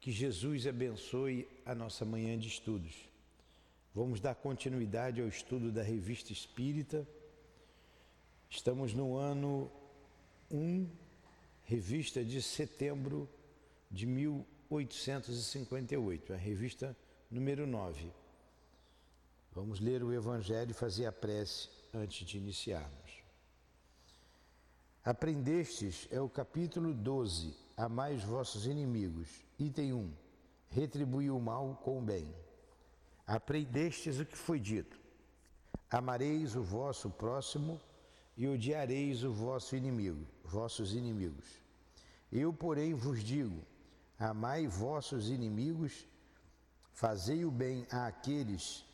Que Jesus abençoe a nossa manhã de estudos. Vamos dar continuidade ao estudo da Revista Espírita. Estamos no ano 1, revista de setembro de 1858, a revista número 9. Vamos ler o Evangelho e fazer a prece antes de iniciarmos. Aprendestes é o capítulo 12, Amais vossos inimigos. Item 1. Retribui o mal com o bem. Aprendestes o que foi dito. Amareis o vosso próximo e odiareis o vosso inimigo, vossos inimigos. Eu, porém, vos digo: amai vossos inimigos, fazei o bem àqueles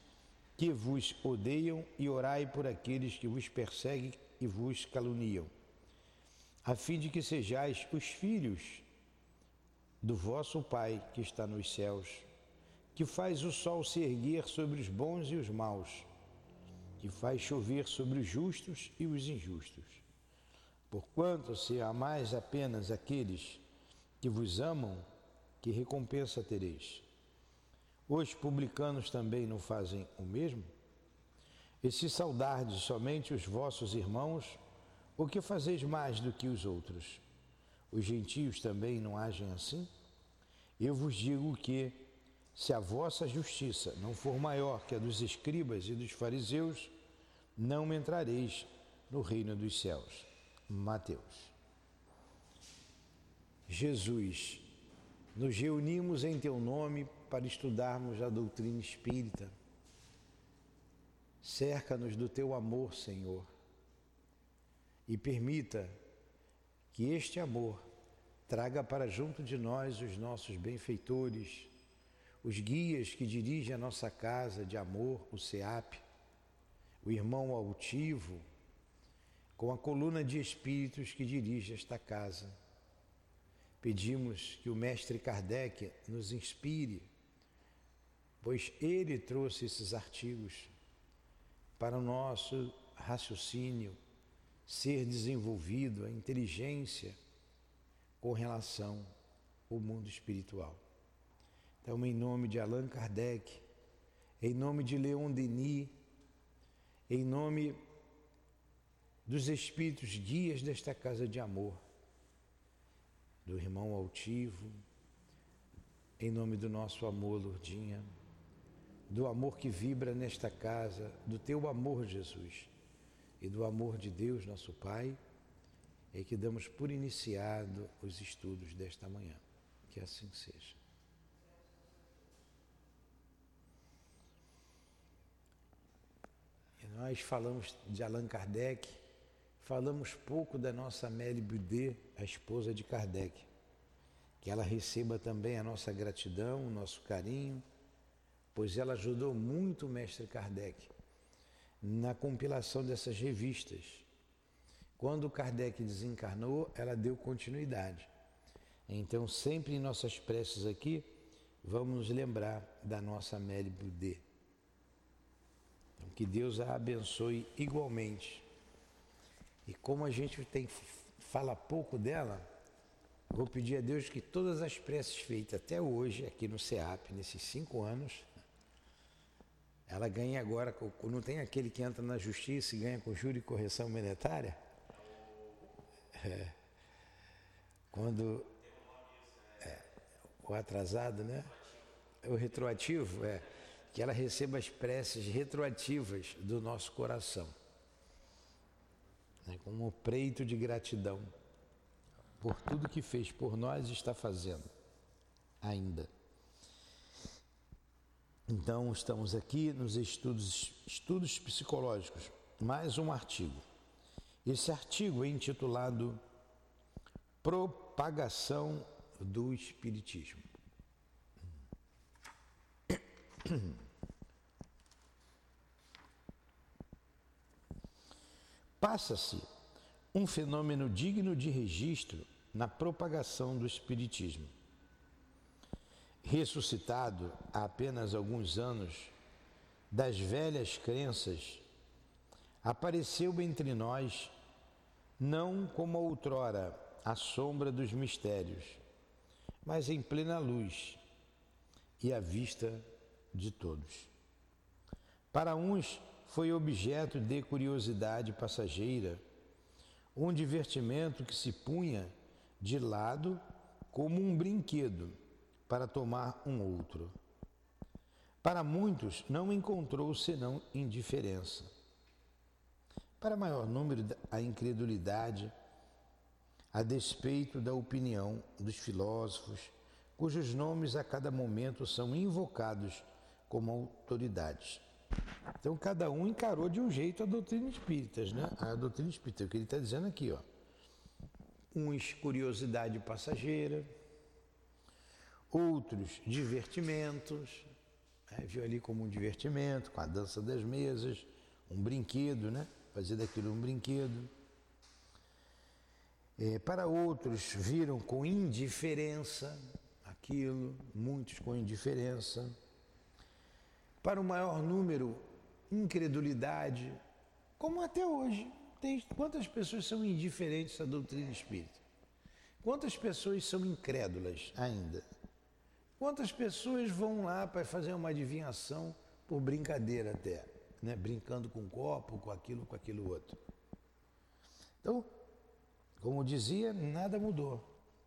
que vos odeiam e orai por aqueles que vos perseguem e vos caluniam a fim de que sejais os filhos do vosso Pai que está nos céus, que faz o sol se erguer sobre os bons e os maus, que faz chover sobre os justos e os injustos. Porquanto, se amais apenas aqueles que vos amam, que recompensa tereis? Os publicanos também não fazem o mesmo? E se saudardes somente os vossos irmãos, o que fazeis mais do que os outros? Os gentios também não agem assim? Eu vos digo que, se a vossa justiça não for maior que a dos escribas e dos fariseus, não entrareis no reino dos céus. Mateus. Jesus, nos reunimos em teu nome para estudarmos a doutrina espírita. Cerca-nos do teu amor, Senhor e permita que este amor traga para junto de nós os nossos benfeitores, os guias que dirigem a nossa casa de amor, o SEAP, o irmão altivo, com a coluna de espíritos que dirige esta casa. Pedimos que o mestre Kardec nos inspire, pois ele trouxe esses artigos para o nosso raciocínio, ser desenvolvido a inteligência com relação ao mundo espiritual. Então, em nome de Allan Kardec, em nome de Leon Denis, em nome dos espíritos guias desta casa de amor, do irmão altivo, em nome do nosso amor, Lourdinha, do amor que vibra nesta casa, do teu amor, Jesus e do amor de Deus, nosso Pai, é que damos por iniciado os estudos desta manhã. Que assim seja. E nós falamos de Allan Kardec, falamos pouco da nossa Amélie Boudet, a esposa de Kardec. Que ela receba também a nossa gratidão, o nosso carinho, pois ela ajudou muito o mestre Kardec na compilação dessas revistas. Quando Kardec desencarnou, ela deu continuidade. Então, sempre em nossas preces aqui, vamos nos lembrar da nossa Amélie Boudet. Então, que Deus a abençoe igualmente. E como a gente tem, fala pouco dela, vou pedir a Deus que todas as preces feitas até hoje, aqui no CEAP, nesses cinco anos, ela ganha agora, não tem aquele que entra na justiça e ganha com juro e correção monetária? É. Quando. É, o atrasado, né? O retroativo, é. Que ela receba as preces retroativas do nosso coração. Né, como um preito de gratidão por tudo que fez por nós e está fazendo ainda. Então, estamos aqui nos estudos, estudos psicológicos, mais um artigo. Esse artigo é intitulado Propagação do Espiritismo. Passa-se um fenômeno digno de registro na propagação do Espiritismo ressuscitado há apenas alguns anos das velhas crenças, apareceu entre nós não como outrora a sombra dos mistérios, mas em plena luz e à vista de todos. Para uns foi objeto de curiosidade passageira, um divertimento que se punha de lado como um brinquedo para tomar um outro. Para muitos, não encontrou senão indiferença. Para maior número, a incredulidade, a despeito da opinião dos filósofos, cujos nomes a cada momento são invocados como autoridades. Então, cada um encarou de um jeito a doutrina espírita, né? A doutrina espírita, o que ele está dizendo aqui, ó. Uns curiosidade passageira, outros divertimentos, né? viu ali como um divertimento, com a dança das mesas, um brinquedo, né? Fazer daquilo um brinquedo. É, para outros, viram com indiferença aquilo, muitos com indiferença. Para o maior número, incredulidade, como até hoje. Tem, quantas pessoas são indiferentes à doutrina espírita? Quantas pessoas são incrédulas ainda? Quantas pessoas vão lá para fazer uma adivinhação por brincadeira até, né? brincando com um copo, com aquilo, com aquilo outro? Então, como dizia, nada mudou.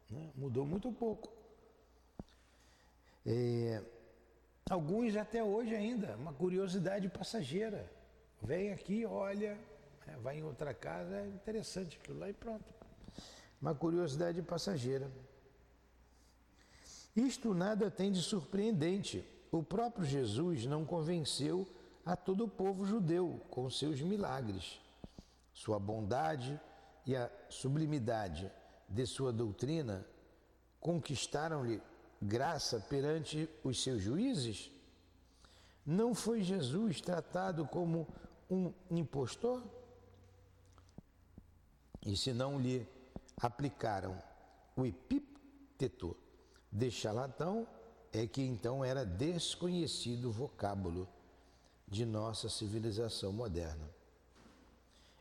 Né? Mudou muito pouco. É, alguns até hoje ainda, uma curiosidade passageira. Vem aqui, olha, é, vai em outra casa, é interessante aquilo lá e pronto. Uma curiosidade passageira. Isto nada tem de surpreendente. O próprio Jesus não convenceu a todo o povo judeu com seus milagres. Sua bondade e a sublimidade de sua doutrina conquistaram-lhe graça perante os seus juízes? Não foi Jesus tratado como um impostor? E se não lhe aplicaram o epíteto de charlatão, é que então era desconhecido o vocábulo de nossa civilização moderna.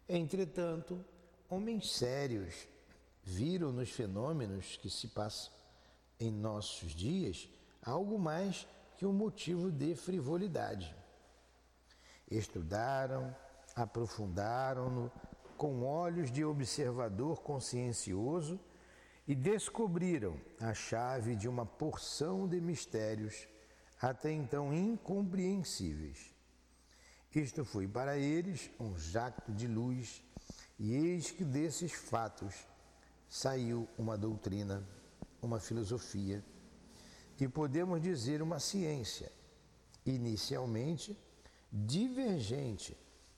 Entretanto, homens sérios viram nos fenômenos que se passam em nossos dias algo mais que um motivo de frivolidade. Estudaram, aprofundaram-no com olhos de observador consciencioso e descobriram a chave de uma porção de mistérios até então incompreensíveis. Isto foi para eles um jacto de luz, e eis que desses fatos saiu uma doutrina, uma filosofia, e podemos dizer uma ciência, inicialmente divergente,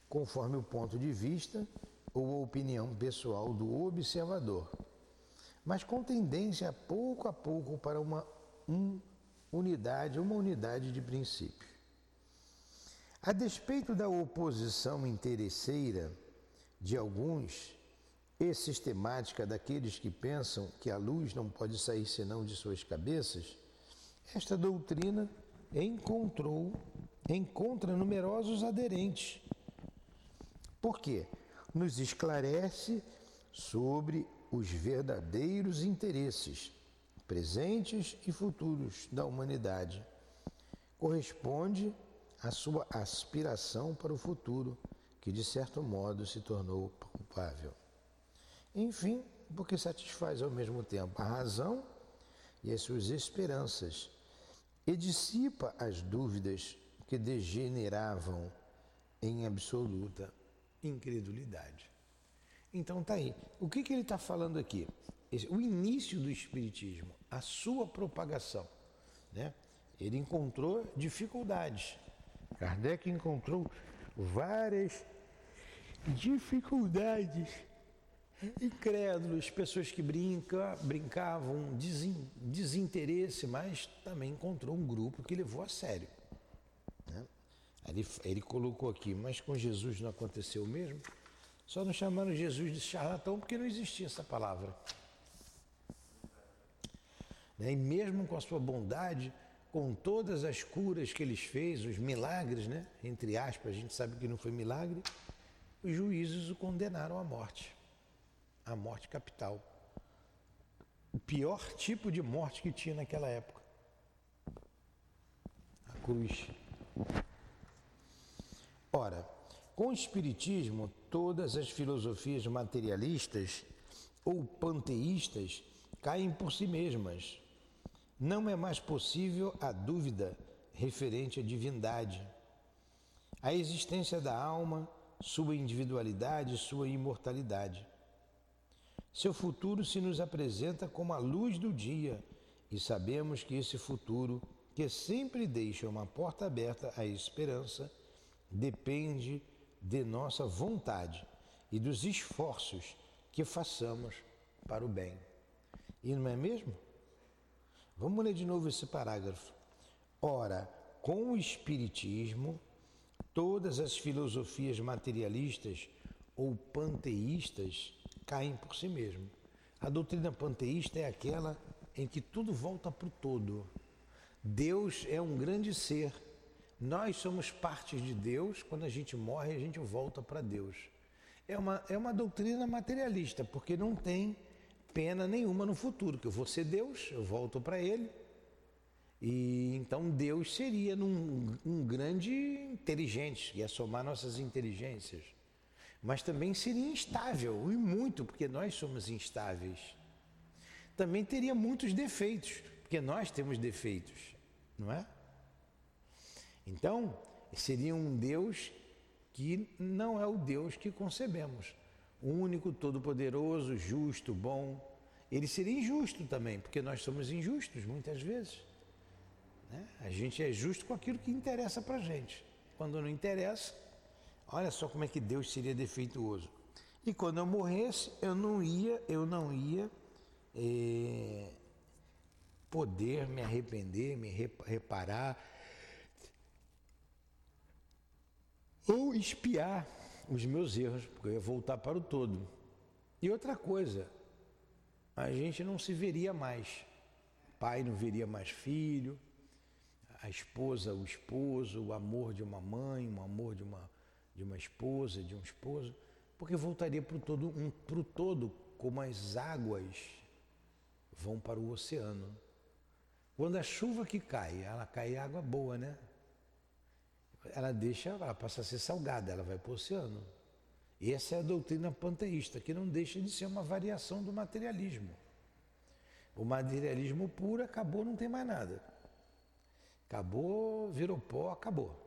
conforme o ponto de vista ou a opinião pessoal do observador mas com tendência pouco a pouco para uma um, unidade, uma unidade de princípio. A despeito da oposição interesseira de alguns e sistemática daqueles que pensam que a luz não pode sair senão de suas cabeças, esta doutrina encontrou encontra numerosos aderentes. Por quê? Nos esclarece sobre os verdadeiros interesses, presentes e futuros da humanidade. Corresponde à sua aspiração para o futuro, que de certo modo se tornou palpável. Enfim, porque satisfaz ao mesmo tempo a razão e as suas esperanças, e dissipa as dúvidas que degeneravam em absoluta incredulidade. Então tá aí. O que, que ele está falando aqui? O início do Espiritismo, a sua propagação. Né? Ele encontrou dificuldades. Kardec encontrou várias dificuldades. Incrédulos, pessoas que brinca, brincavam, desinteresse, mas também encontrou um grupo que levou a sério. Né? Ele, ele colocou aqui, mas com Jesus não aconteceu o mesmo? Só não chamaram Jesus de charlatão porque não existia essa palavra. Né? E mesmo com a sua bondade, com todas as curas que ele fez, os milagres, né? entre aspas, a gente sabe que não foi milagre, os juízes o condenaram à morte, à morte capital. o pior tipo de morte que tinha naquela época. A cruz. Ora, com o Espiritismo, todas as filosofias materialistas ou panteístas caem por si mesmas. Não é mais possível a dúvida referente à divindade, a existência da alma, sua individualidade, sua imortalidade. Seu futuro se nos apresenta como a luz do dia e sabemos que esse futuro, que sempre deixa uma porta aberta à esperança, depende de nossa vontade e dos esforços que façamos para o bem. E não é mesmo? Vamos ler de novo esse parágrafo. Ora, com o Espiritismo, todas as filosofias materialistas ou panteístas caem por si mesmo. A doutrina panteísta é aquela em que tudo volta para o todo. Deus é um grande ser. Nós somos partes de Deus. Quando a gente morre, a gente volta para Deus. É uma, é uma doutrina materialista, porque não tem pena nenhuma no futuro, que eu vou ser Deus, eu volto para Ele. E então Deus seria num, um grande inteligente, ia somar nossas inteligências mas também seria instável, e muito, porque nós somos instáveis. Também teria muitos defeitos, porque nós temos defeitos, não é? Então, seria um Deus que não é o Deus que concebemos. Único, todo-poderoso, justo, bom. Ele seria injusto também, porque nós somos injustos muitas vezes. Né? A gente é justo com aquilo que interessa para a gente. Quando não interessa, Olha só como é que Deus seria defeituoso. E quando eu morresse, eu não ia, eu não ia é, poder me arrepender, me reparar ou espiar os meus erros, porque eu ia voltar para o todo. E outra coisa, a gente não se veria mais. Pai não veria mais filho, a esposa, o esposo, o amor de uma mãe, o amor de uma de uma esposa, de um esposo, porque voltaria para o todo, um, todo como as águas vão para o oceano. Quando a chuva que cai, ela cai água boa, né? Ela deixa, ela passa a ser salgada, ela vai para o oceano. E essa é a doutrina panteísta, que não deixa de ser uma variação do materialismo. O materialismo puro acabou, não tem mais nada. Acabou, virou pó, acabou.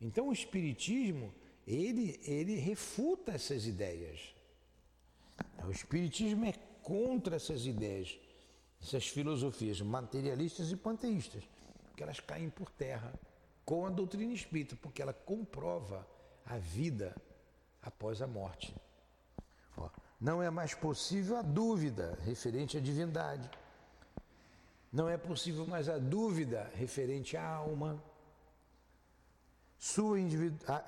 Então o espiritismo, ele ele refuta essas ideias. O espiritismo é contra essas ideias, essas filosofias materialistas e panteístas, que elas caem por terra com a doutrina espírita, porque ela comprova a vida após a morte. Não é mais possível a dúvida referente à divindade. Não é possível mais a dúvida referente à alma sua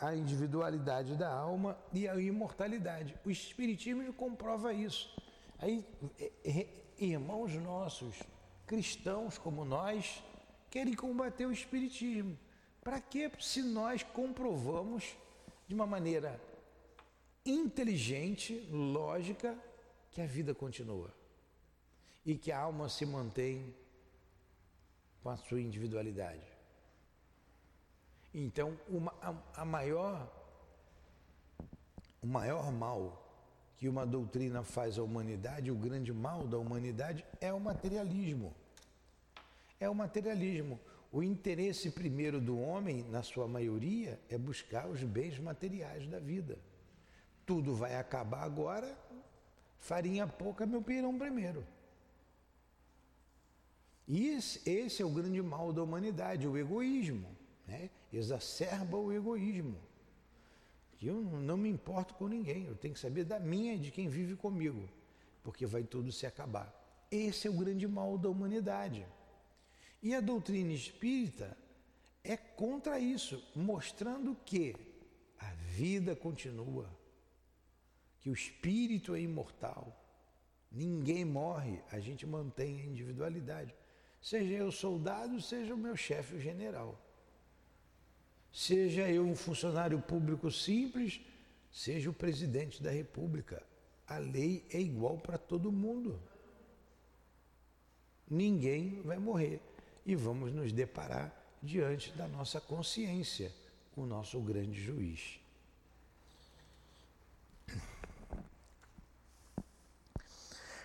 a individualidade da alma e a imortalidade. O Espiritismo comprova isso. Aí, é, é, irmãos nossos, cristãos como nós, querem combater o Espiritismo. Para quê? Se nós comprovamos de uma maneira inteligente, lógica, que a vida continua e que a alma se mantém com a sua individualidade. Então, uma, a, a maior, o maior mal que uma doutrina faz à humanidade, o grande mal da humanidade, é o materialismo. É o materialismo. O interesse primeiro do homem, na sua maioria, é buscar os bens materiais da vida. Tudo vai acabar agora, farinha pouca, meu pirão primeiro. E esse, é o grande mal da humanidade, o egoísmo. Né? exacerba o egoísmo. Que eu não me importo com ninguém, eu tenho que saber da minha e de quem vive comigo, porque vai tudo se acabar. Esse é o grande mal da humanidade. E a doutrina espírita é contra isso, mostrando que a vida continua, que o espírito é imortal, ninguém morre, a gente mantém a individualidade. Seja eu soldado, seja o meu chefe, o general. Seja eu um funcionário público simples, seja o presidente da República. A lei é igual para todo mundo. ninguém vai morrer e vamos nos deparar diante da nossa consciência o nosso grande juiz.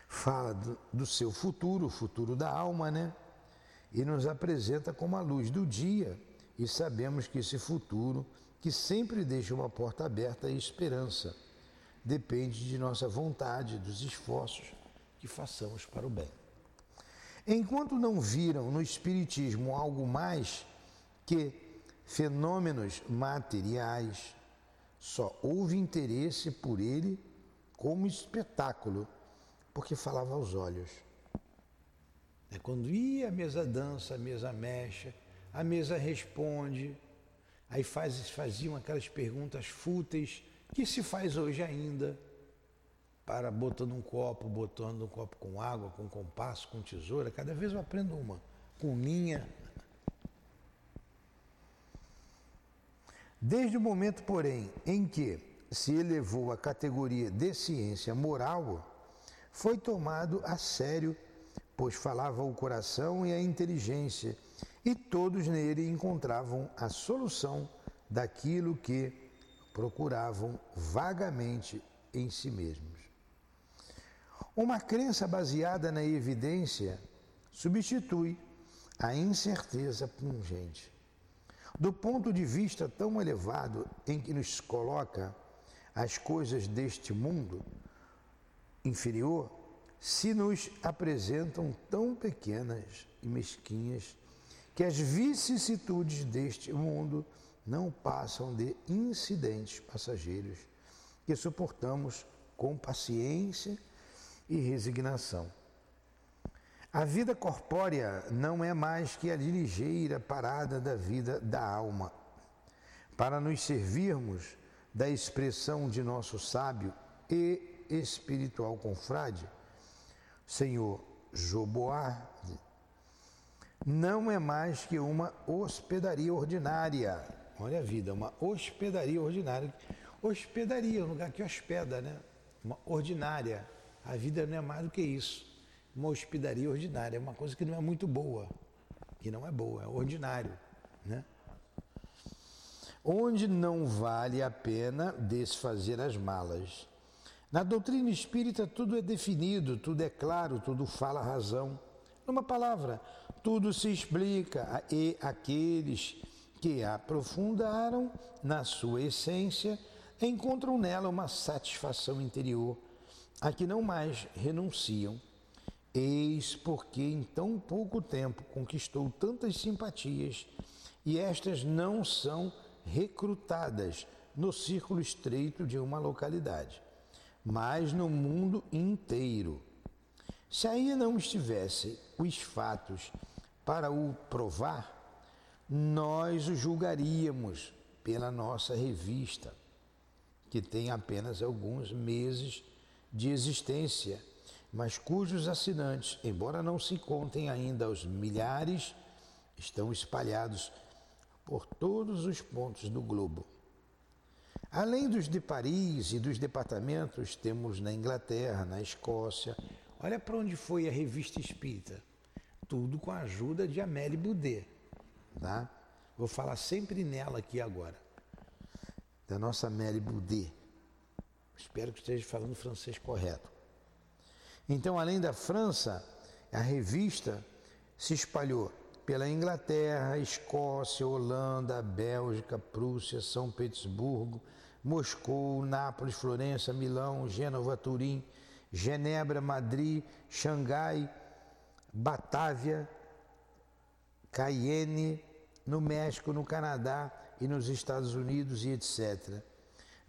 Fala do, do seu futuro, o futuro da alma, né? E nos apresenta como a luz do dia, e sabemos que esse futuro, que sempre deixa uma porta aberta à esperança, depende de nossa vontade, dos esforços que façamos para o bem. Enquanto não viram no Espiritismo algo mais que fenômenos materiais, só houve interesse por ele como espetáculo, porque falava aos olhos. É quando ia a mesa dança, a mesa mexe, a mesa responde, aí faz, faziam aquelas perguntas fúteis que se faz hoje ainda para botando um copo, botando um copo com água, com compasso, com tesoura. Cada vez eu aprendo uma, com linha. Desde o momento, porém, em que se elevou à categoria de ciência moral, foi tomado a sério, pois falava o coração e a inteligência, e todos nele encontravam a solução daquilo que procuravam vagamente em si mesmos. Uma crença baseada na evidência substitui a incerteza pungente. Do ponto de vista tão elevado em que nos coloca as coisas deste mundo inferior, se nos apresentam tão pequenas e mesquinhas que as vicissitudes deste mundo não passam de incidentes passageiros que suportamos com paciência e resignação. A vida corpórea não é mais que a ligeira parada da vida da alma. Para nos servirmos da expressão de nosso sábio e espiritual confrade, Senhor Joboarde, não é mais que uma hospedaria ordinária. Olha a vida, uma hospedaria ordinária. Hospedaria, um lugar que hospeda, né? Uma ordinária a vida não é mais do que isso. Uma hospedaria ordinária, é uma coisa que não é muito boa, que não é boa, é ordinário, né? Onde não vale a pena desfazer as malas. Na doutrina espírita tudo é definido, tudo é claro, tudo fala a razão. Numa palavra, tudo se explica e aqueles que aprofundaram na sua essência encontram nela uma satisfação interior a que não mais renunciam. Eis porque em tão pouco tempo conquistou tantas simpatias e estas não são recrutadas no círculo estreito de uma localidade, mas no mundo inteiro. Se aí não estivesse os fatos para o provar, nós o julgaríamos pela nossa revista, que tem apenas alguns meses de existência, mas cujos assinantes, embora não se contem ainda aos milhares, estão espalhados por todos os pontos do globo. Além dos de Paris e dos departamentos, temos na Inglaterra, na Escócia. Olha para onde foi a revista espírita. Tudo com a ajuda de Amélie Boudet. Tá? Vou falar sempre nela aqui agora. Da nossa Amélie Boudet. Espero que esteja falando francês correto. Então, além da França, a revista se espalhou pela Inglaterra, Escócia, Holanda, Bélgica, Prússia, São Petersburgo, Moscou, Nápoles, Florença, Milão, Gênova, Turim, Genebra, Madrid, Xangai, Batávia, Cayenne, no México, no Canadá e nos Estados Unidos e etc.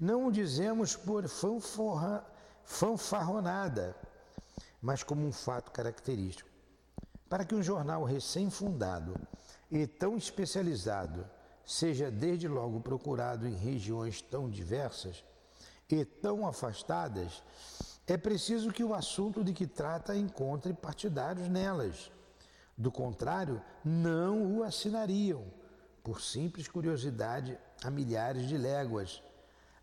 Não o dizemos por fanforra, fanfarronada, mas como um fato característico. Para que um jornal recém-fundado e tão especializado seja desde logo procurado em regiões tão diversas e tão afastadas, é preciso que o assunto de que trata encontre partidários nelas. Do contrário, não o assinariam, por simples curiosidade, a milhares de léguas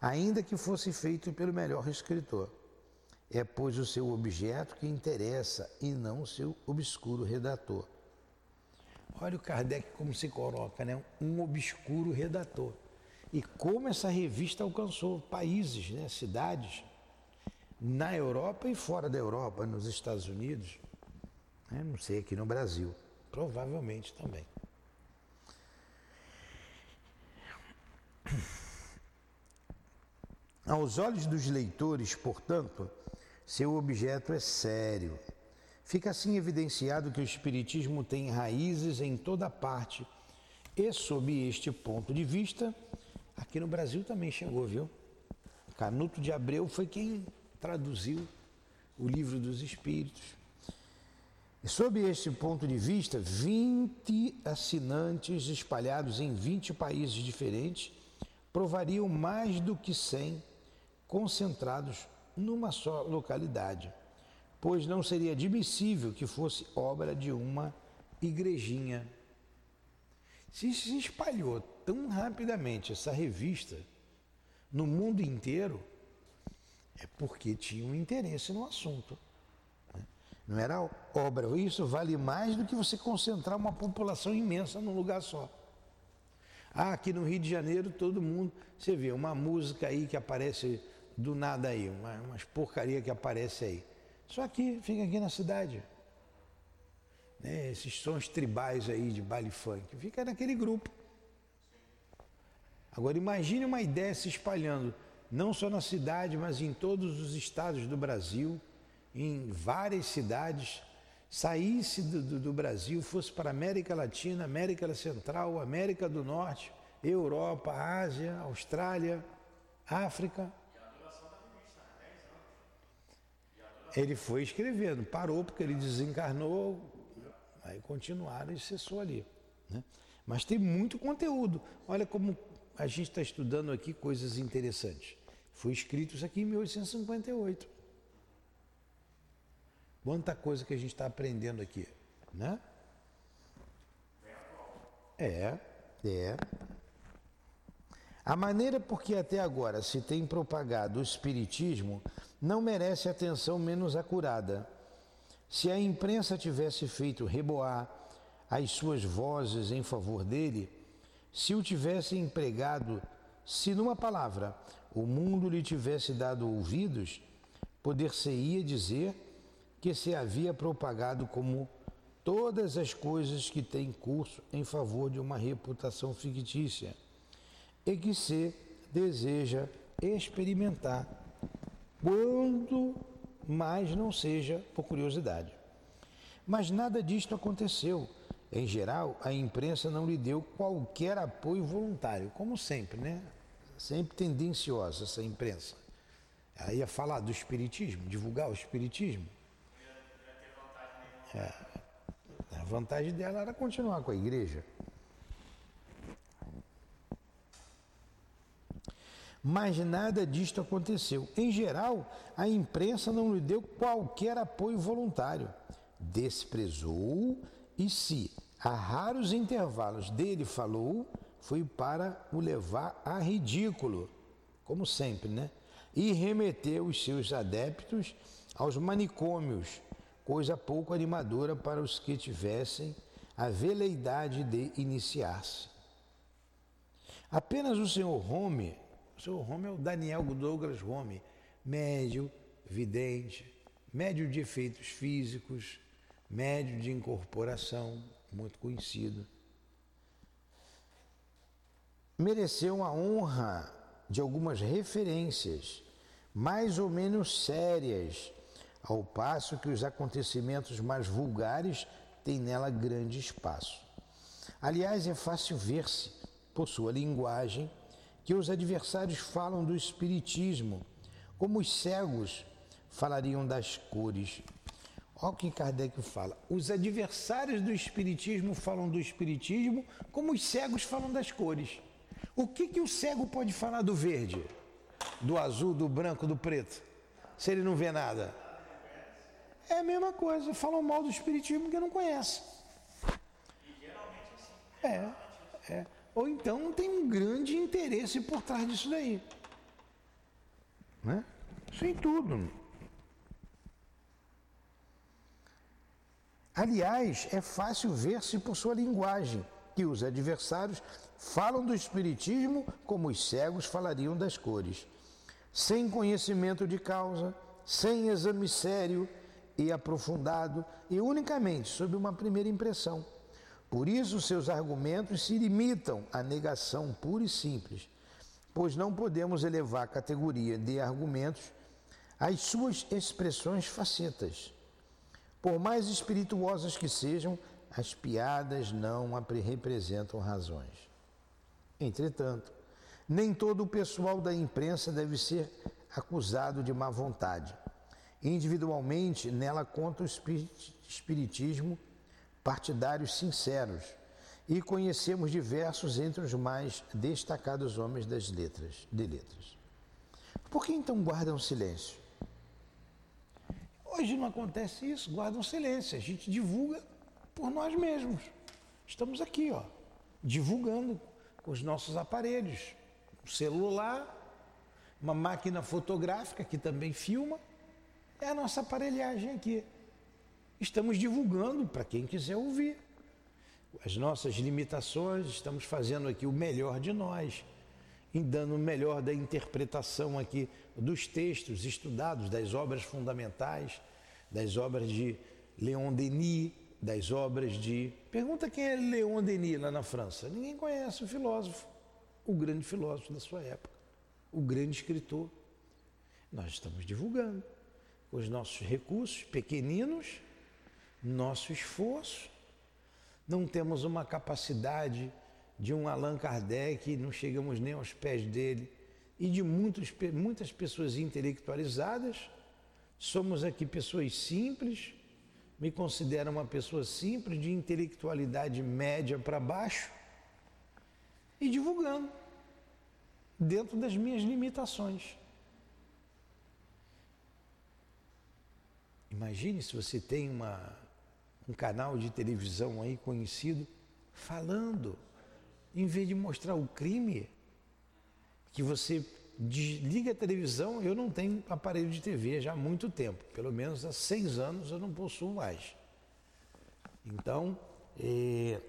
ainda que fosse feito pelo melhor escritor. É, pois, o seu objeto que interessa e não o seu obscuro redator. Olha o Kardec como se coloca, né? Um obscuro redator. E como essa revista alcançou países, né? cidades, na Europa e fora da Europa, nos Estados Unidos. Né? Não sei, aqui no Brasil. Provavelmente também. Aos olhos dos leitores, portanto, seu objeto é sério. Fica assim evidenciado que o Espiritismo tem raízes em toda parte e, sob este ponto de vista, aqui no Brasil também chegou, viu? Canuto de Abreu foi quem traduziu o livro dos Espíritos. E sob este ponto de vista, 20 assinantes espalhados em 20 países diferentes provariam mais do que 100 concentrados numa só localidade, pois não seria admissível que fosse obra de uma igrejinha. Se se espalhou tão rapidamente essa revista no mundo inteiro, é porque tinha um interesse no assunto. Né? Não era obra. Isso vale mais do que você concentrar uma população imensa num lugar só. Ah, aqui no Rio de Janeiro todo mundo, você vê uma música aí que aparece do nada aí, uma, umas porcaria que aparece aí. Só aqui, fica aqui na cidade. Né? Esses sons tribais aí de baile funk, fica naquele grupo. Agora imagine uma ideia se espalhando, não só na cidade, mas em todos os estados do Brasil, em várias cidades, saísse do, do, do Brasil, fosse para América Latina, América Central, América do Norte, Europa, Ásia, Austrália, África. Ele foi escrevendo, parou porque ele desencarnou, aí continuaram e cessou ali. Né? Mas tem muito conteúdo. Olha como a gente está estudando aqui coisas interessantes. Foi escrito isso aqui em 1858. Quanta coisa que a gente está aprendendo aqui, né? É, é. A maneira por que até agora se tem propagado o Espiritismo não merece atenção menos acurada. Se a imprensa tivesse feito reboar as suas vozes em favor dele, se o tivesse empregado, se numa palavra o mundo lhe tivesse dado ouvidos, poder-se-ia dizer que se havia propagado como todas as coisas que têm curso em favor de uma reputação fictícia e que se deseja experimentar, quando mais não seja por curiosidade. Mas nada disto aconteceu. Em geral, a imprensa não lhe deu qualquer apoio voluntário, como sempre, né? Sempre tendenciosa essa imprensa. Ela ia falar do espiritismo, divulgar o espiritismo. É, a vantagem dela era continuar com a igreja. Mas nada disto aconteceu. Em geral, a imprensa não lhe deu qualquer apoio voluntário. Desprezou e, se a raros intervalos dele falou, foi para o levar a ridículo, como sempre, né? E remeteu os seus adeptos aos manicômios, coisa pouco animadora para os que tivessem a veleidade de iniciar-se. Apenas o senhor Home o seu Home é o Daniel Douglas Home, médio, vidente, médio de efeitos físicos, médio de incorporação, muito conhecido. Mereceu a honra de algumas referências mais ou menos sérias, ao passo que os acontecimentos mais vulgares têm nela grande espaço. Aliás, é fácil ver-se, por sua linguagem, que os adversários falam do espiritismo, como os cegos falariam das cores. Olha o que Kardec fala. Os adversários do espiritismo falam do espiritismo, como os cegos falam das cores. O que, que o cego pode falar do verde, do azul, do branco, do preto, se ele não vê nada? É a mesma coisa, falam mal do espiritismo porque não conhece. É, é ou então tem um grande interesse por trás disso daí. Né? Sem tudo. Aliás, é fácil ver-se por sua linguagem que os adversários falam do espiritismo como os cegos falariam das cores, sem conhecimento de causa, sem exame sério e aprofundado e unicamente sob uma primeira impressão por isso, seus argumentos se limitam à negação pura e simples, pois não podemos elevar a categoria de argumentos às suas expressões facetas. Por mais espirituosas que sejam, as piadas não representam razões. Entretanto, nem todo o pessoal da imprensa deve ser acusado de má vontade. Individualmente, nela conta o espiritismo partidários sinceros e conhecemos diversos entre os mais destacados homens das letras, de letras. Por que então guardam silêncio? Hoje não acontece isso, guardam silêncio. A gente divulga por nós mesmos. Estamos aqui, ó, divulgando com os nossos aparelhos, um celular, uma máquina fotográfica que também filma, é a nossa aparelhagem aqui. Estamos divulgando para quem quiser ouvir as nossas limitações, estamos fazendo aqui o melhor de nós, e dando o melhor da interpretação aqui dos textos estudados, das obras fundamentais, das obras de Leon Denis, das obras de. Pergunta quem é Leon Denis lá na França. Ninguém conhece o filósofo, o grande filósofo da sua época, o grande escritor. Nós estamos divulgando com os nossos recursos pequeninos nosso esforço. Não temos uma capacidade de um Allan Kardec, não chegamos nem aos pés dele, e de muitos, muitas pessoas intelectualizadas. Somos aqui pessoas simples, me considero uma pessoa simples, de intelectualidade média para baixo, e divulgando, dentro das minhas limitações. Imagine se você tem uma um canal de televisão aí conhecido, falando, em vez de mostrar o crime, que você desliga a televisão, eu não tenho aparelho de TV já há muito tempo, pelo menos há seis anos eu não possuo mais. Então, é,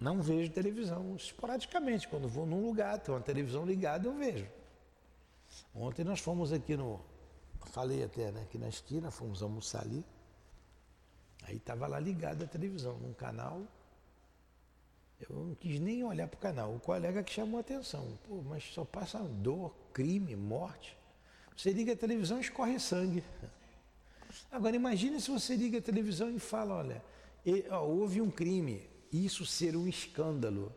não vejo televisão esporadicamente. Quando vou num lugar, tem uma televisão ligada, eu vejo. Ontem nós fomos aqui no. Falei até, né? Aqui na esquina, fomos almoçar ali. Aí estava lá ligado a televisão, num canal. Eu não quis nem olhar para o canal. O colega que chamou a atenção. Pô, mas só passa dor, crime, morte. Você liga a televisão e escorre sangue. Agora imagine se você liga a televisão e fala, olha, houve um crime, isso ser um escândalo.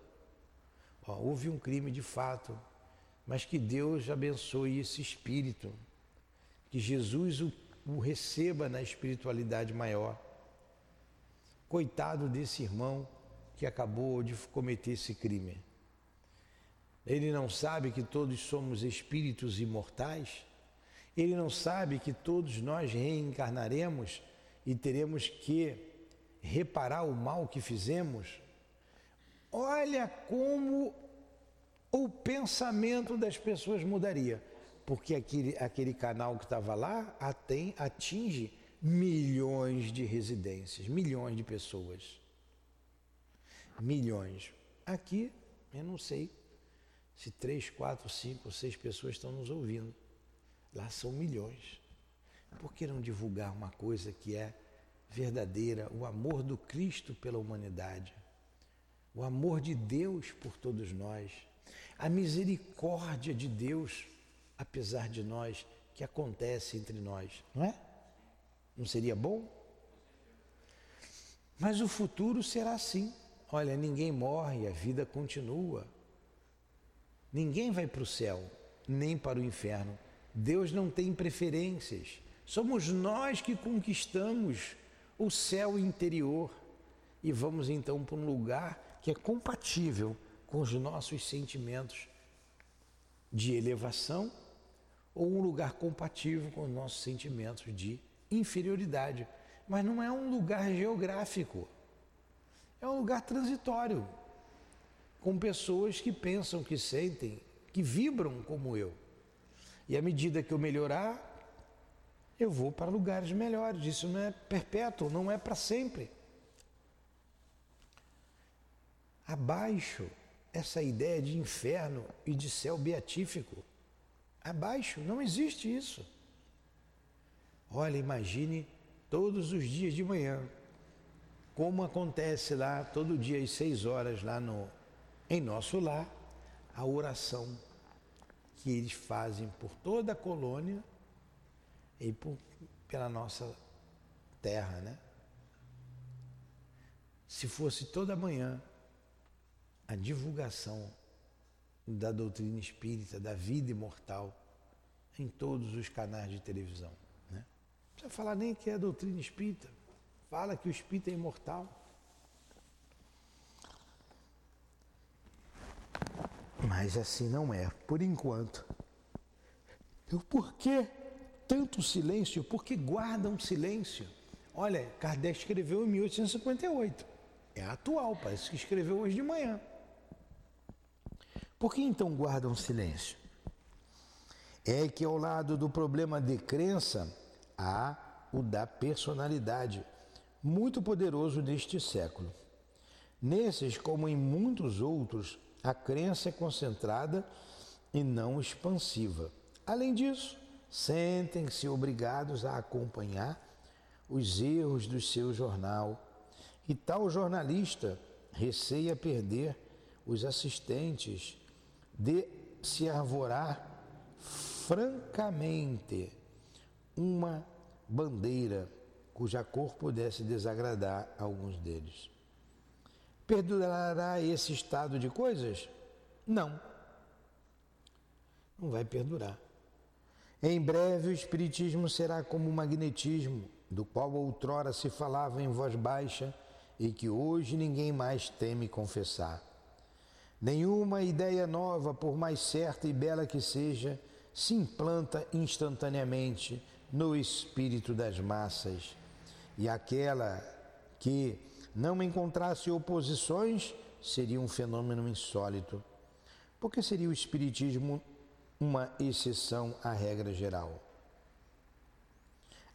Ó, houve um crime de fato, mas que Deus abençoe esse espírito, que Jesus o, o receba na espiritualidade maior Coitado desse irmão que acabou de cometer esse crime. Ele não sabe que todos somos espíritos imortais? Ele não sabe que todos nós reencarnaremos e teremos que reparar o mal que fizemos? Olha como o pensamento das pessoas mudaria, porque aquele, aquele canal que estava lá atinge milhões de residências, milhões de pessoas. Milhões. Aqui, eu não sei se três, quatro, cinco, seis pessoas estão nos ouvindo. Lá são milhões. Por que não divulgar uma coisa que é verdadeira, o amor do Cristo pela humanidade, o amor de Deus por todos nós, a misericórdia de Deus, apesar de nós, que acontece entre nós, não é? Não seria bom? Mas o futuro será assim. Olha, ninguém morre, a vida continua. Ninguém vai para o céu, nem para o inferno. Deus não tem preferências. Somos nós que conquistamos o céu interior e vamos então para um lugar que é compatível com os nossos sentimentos de elevação ou um lugar compatível com os nossos sentimentos de inferioridade. Mas não é um lugar geográfico, é um lugar transitório, com pessoas que pensam, que sentem, que vibram como eu. E à medida que eu melhorar, eu vou para lugares melhores. Isso não é perpétuo, não é para sempre. Abaixo essa ideia de inferno e de céu beatífico. Abaixo, não existe isso. Olha, imagine todos os dias de manhã, como acontece lá todo dia às seis horas lá no em nosso lar, a oração que eles fazem por toda a colônia e por, pela nossa terra, né? Se fosse toda manhã a divulgação da doutrina espírita, da vida imortal, em todos os canais de televisão. Não precisa falar nem que é a doutrina espírita, fala que o espírito é imortal. Mas assim não é, por enquanto. Por que tanto silêncio? Por que guardam silêncio? Olha, Kardec escreveu em 1858. É atual, parece que escreveu hoje de manhã. Por que então guardam silêncio? É que ao lado do problema de crença há o da personalidade, muito poderoso neste século. Nesses, como em muitos outros, a crença é concentrada e não expansiva. Além disso, sentem-se obrigados a acompanhar os erros do seu jornal. E tal jornalista receia perder os assistentes de se arvorar francamente uma bandeira cuja cor pudesse desagradar a alguns deles. Perdurará esse estado de coisas? Não. Não vai perdurar. Em breve o Espiritismo será como o magnetismo, do qual outrora se falava em voz baixa e que hoje ninguém mais teme confessar. Nenhuma ideia nova, por mais certa e bela que seja, se implanta instantaneamente no espírito das massas. E aquela que não encontrasse oposições, seria um fenômeno insólito. Porque seria o Espiritismo uma exceção à regra geral.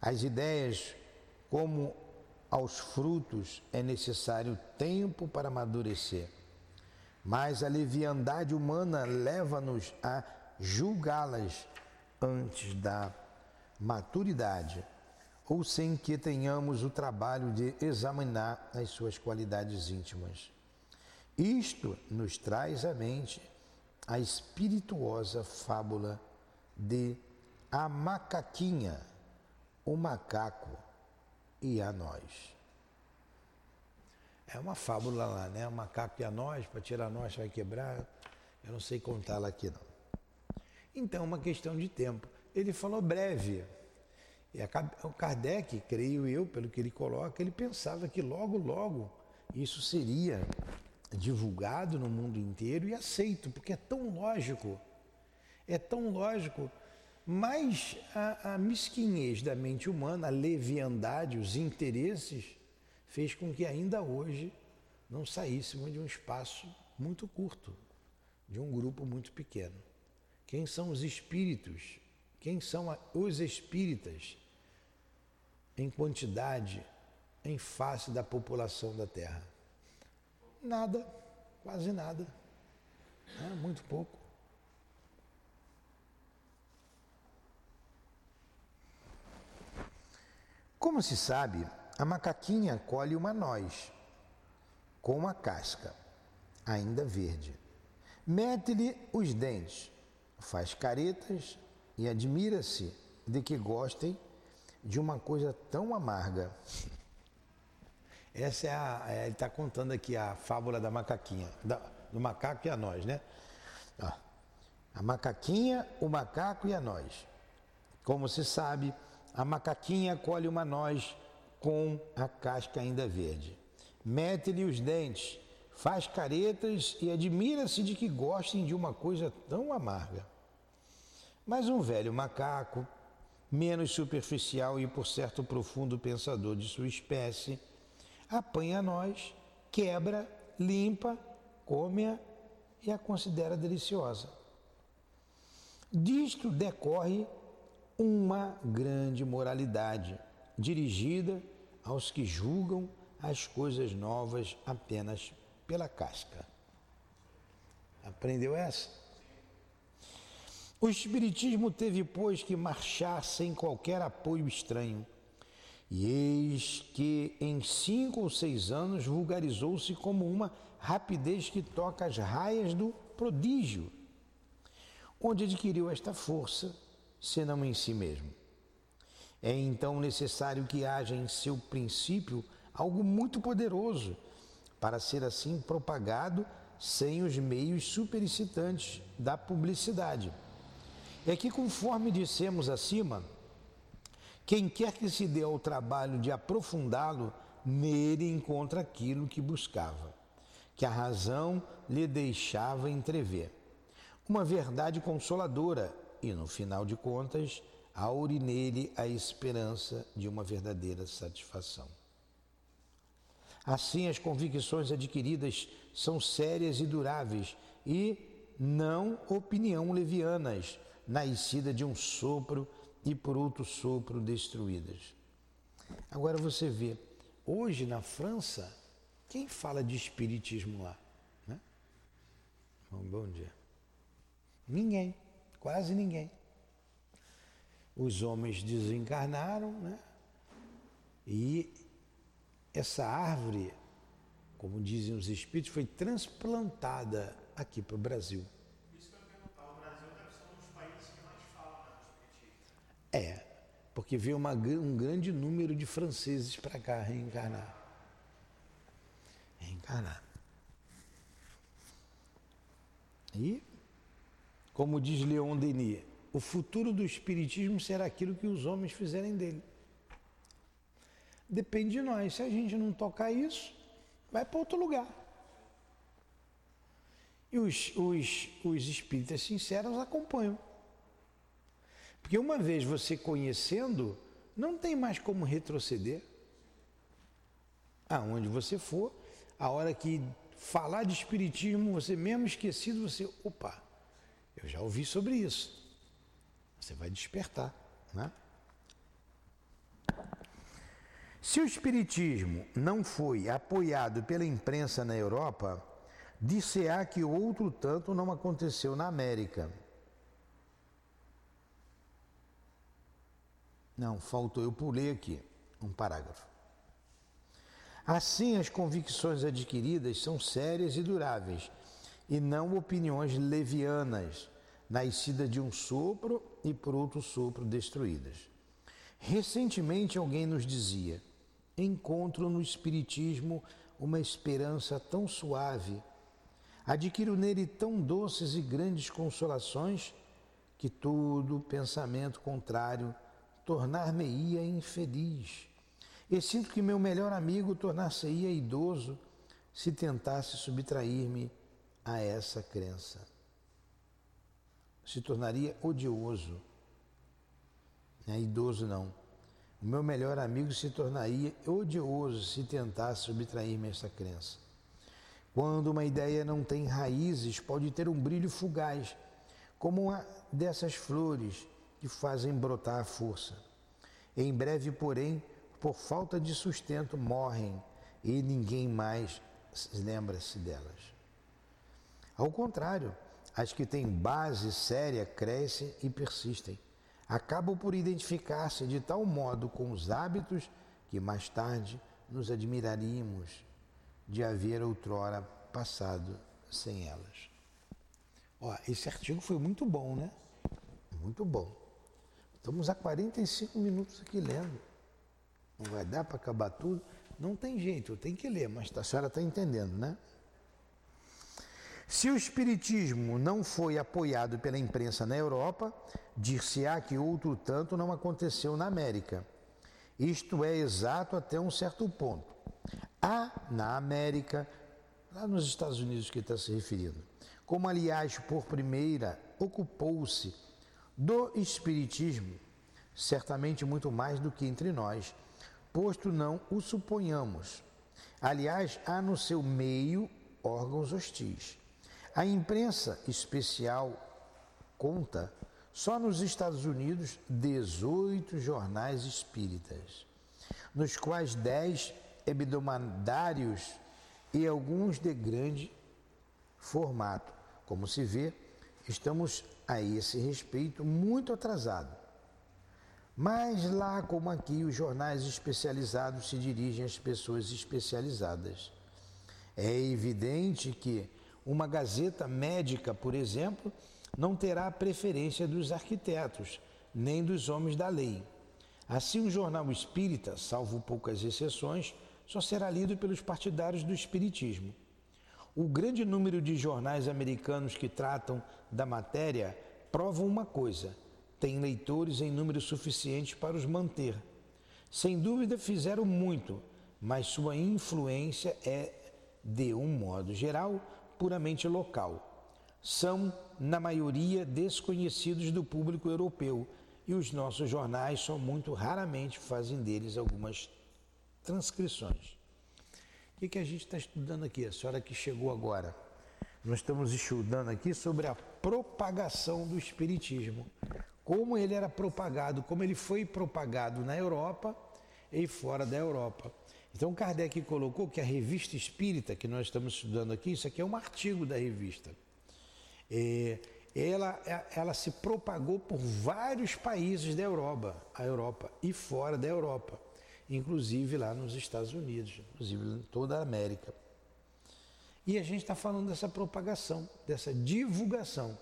As ideias, como aos frutos, é necessário tempo para amadurecer. Mas a leviandade humana leva-nos a julgá-las antes da maturidade ou sem que tenhamos o trabalho de examinar as suas qualidades íntimas. Isto nos traz à mente a espirituosa fábula de A Macaquinha, o Macaco e a Nós. É uma fábula lá, né? O macaco e a nós, para tirar nós vai quebrar. Eu não sei contá-la aqui não. Então, uma questão de tempo. Ele falou breve, e o Kardec, creio eu, pelo que ele coloca, ele pensava que logo, logo isso seria divulgado no mundo inteiro e aceito, porque é tão lógico, é tão lógico, mas a, a mesquinhez da mente humana, a leviandade, os interesses, fez com que ainda hoje não saíssemos de um espaço muito curto, de um grupo muito pequeno. Quem são os espíritos? Quem são os espíritas? em quantidade em face da população da Terra? Nada, quase nada, né? muito pouco. Como se sabe, a macaquinha colhe uma noz com uma casca ainda verde. Mete-lhe os dentes, faz caretas e admira-se de que gostem de uma coisa tão amarga. Essa é a. É, ele está contando aqui a fábula da macaquinha, da, do macaco e a nós, né? Ó, a macaquinha, o macaco e a nós. Como se sabe, a macaquinha colhe uma noz com a casca ainda verde. Mete-lhe os dentes, faz caretas e admira-se de que gostem de uma coisa tão amarga. Mas um velho macaco, menos superficial e, por certo, profundo pensador de sua espécie, apanha a nós, quebra, limpa, come-a e a considera deliciosa. Disto decorre uma grande moralidade dirigida aos que julgam as coisas novas apenas pela casca. Aprendeu essa? O Espiritismo teve, pois, que marchar sem qualquer apoio estranho. E eis que em cinco ou seis anos vulgarizou-se como uma rapidez que toca as raias do prodígio, onde adquiriu esta força, senão em si mesmo. É então necessário que haja em seu princípio algo muito poderoso para ser assim propagado sem os meios superexcitantes da publicidade. É que, conforme dissemos acima, quem quer que se dê ao trabalho de aprofundá-lo, nele encontra aquilo que buscava, que a razão lhe deixava entrever. Uma verdade consoladora e, no final de contas, aure nele a esperança de uma verdadeira satisfação. Assim, as convicções adquiridas são sérias e duráveis e não opinião levianas, nascida de um sopro e por outro sopro destruídas. Agora você vê, hoje na França, quem fala de espiritismo lá? Né? Bom, bom dia. Ninguém, quase ninguém. Os homens desencarnaram, né? E essa árvore, como dizem os espíritos, foi transplantada aqui para o Brasil. Isso que eu perguntar, o Brasil deve ser um dos países que mais fala do espiritismo. É, porque veio uma, um grande número de franceses para cá reencarnar. Reencarnar. E, como diz Leon Denis, o futuro do Espiritismo será aquilo que os homens fizerem dele. Depende de nós. Se a gente não tocar isso, vai para outro lugar. E os, os, os espíritas sinceros acompanham. Porque uma vez você conhecendo, não tem mais como retroceder. Aonde você for, a hora que falar de espiritismo, você mesmo esquecido, você, opa, eu já ouvi sobre isso. Você vai despertar, né? Se o Espiritismo não foi apoiado pela imprensa na Europa, disse-á que outro tanto não aconteceu na América. Não, faltou, eu pulei aqui um parágrafo. Assim, as convicções adquiridas são sérias e duráveis, e não opiniões levianas, nascidas de um sopro e por outro sopro destruídas. Recentemente alguém nos dizia: encontro no Espiritismo uma esperança tão suave, adquiro nele tão doces e grandes consolações, que todo pensamento contrário tornar-me-ia infeliz. E sinto que meu melhor amigo tornar-se-ia idoso se tentasse subtrair-me a essa crença. Se tornaria odioso. Não é idoso, não o meu melhor amigo se tornaria odioso se tentasse subtrair-me essa crença. Quando uma ideia não tem raízes, pode ter um brilho fugaz, como uma dessas flores que fazem brotar a força. Em breve, porém, por falta de sustento, morrem e ninguém mais lembra-se delas. Ao contrário, as que têm base séria crescem e persistem acabam por identificar-se de tal modo com os hábitos que mais tarde nos admiraríamos de haver outrora passado sem elas. Ó, esse artigo foi muito bom, né? Muito bom. Estamos há 45 minutos aqui lendo. Não vai dar para acabar tudo? Não tem jeito, tem que ler, mas a senhora está entendendo, né? Se o Espiritismo não foi apoiado pela imprensa na Europa, dir-se-á que outro tanto não aconteceu na América. Isto é exato até um certo ponto. Há na América, lá nos Estados Unidos que está se referindo, como aliás por primeira ocupou-se do Espiritismo, certamente muito mais do que entre nós, posto não o suponhamos. Aliás, há no seu meio órgãos hostis a imprensa especial conta Só nos Estados Unidos, 18 jornais espíritas, nos quais 10 hebdomadários e alguns de grande formato. Como se vê, estamos a esse respeito muito atrasados. Mas lá como aqui, os jornais especializados se dirigem às pessoas especializadas. É evidente que uma gazeta médica, por exemplo, não terá a preferência dos arquitetos, nem dos homens da lei. Assim, um jornal espírita, salvo poucas exceções, só será lido pelos partidários do espiritismo. O grande número de jornais americanos que tratam da matéria provam uma coisa: tem leitores em número suficiente para os manter. Sem dúvida fizeram muito, mas sua influência é, de um modo geral, puramente local. São, na maioria, desconhecidos do público europeu e os nossos jornais só muito raramente fazem deles algumas transcrições. O que, a gente está estudando aqui? A senhora que chegou agora. Nós estamos estudando aqui sobre a propagação do Espiritismo. Como ele era propagado, como ele foi propagado na Europa e fora da Europa. Então Kardec colocou que a revista espírita que nós estamos estudando aqui, isso aqui é um artigo da revista. É, ela, ela se propagou por vários países da Europa, a Europa e fora da Europa inclusive lá nos Estados Unidos, inclusive em toda a América. E a gente está falando dessa propagação, dessa divulgação.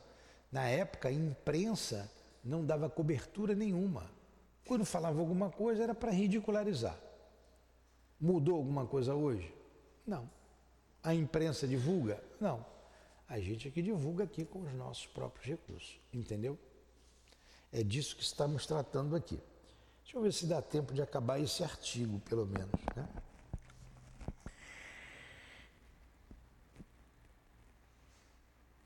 Na época, a imprensa não dava cobertura nenhuma. Quando falava alguma coisa, era para ridicularizar. Mudou alguma coisa hoje? Não. A imprensa divulga? Não. A gente é que divulga aqui com os nossos próprios recursos, entendeu? É disso que estamos tratando aqui. Deixa eu ver se dá tempo de acabar esse artigo, pelo menos. Né?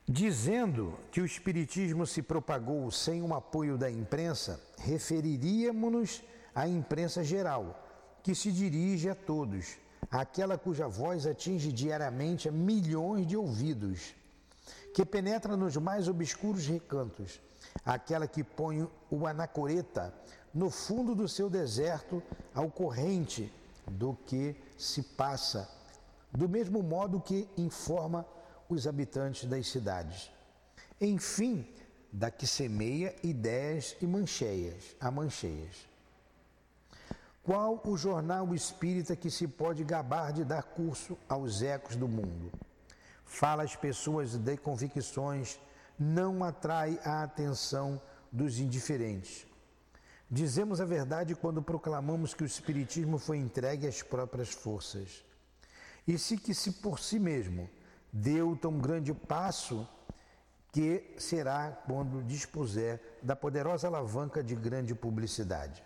Dizendo que o Espiritismo se propagou sem o apoio da imprensa, referiríamos-nos à imprensa geral, que se dirige a todos, aquela cuja voz atinge diariamente a milhões de ouvidos, que penetra nos mais obscuros recantos, aquela que põe o anacoreta no fundo do seu deserto ao corrente do que se passa, do mesmo modo que informa os habitantes das cidades. Enfim, da que semeia ideias e mancheias, a mancheias. Qual o jornal espírita que se pode gabar de dar curso aos ecos do mundo? Fala às pessoas de convicções, não atrai a atenção dos indiferentes. Dizemos a verdade quando proclamamos que o Espiritismo foi entregue às próprias forças. E se que se por si mesmo deu tão grande passo que será quando dispuser da poderosa alavanca de grande publicidade.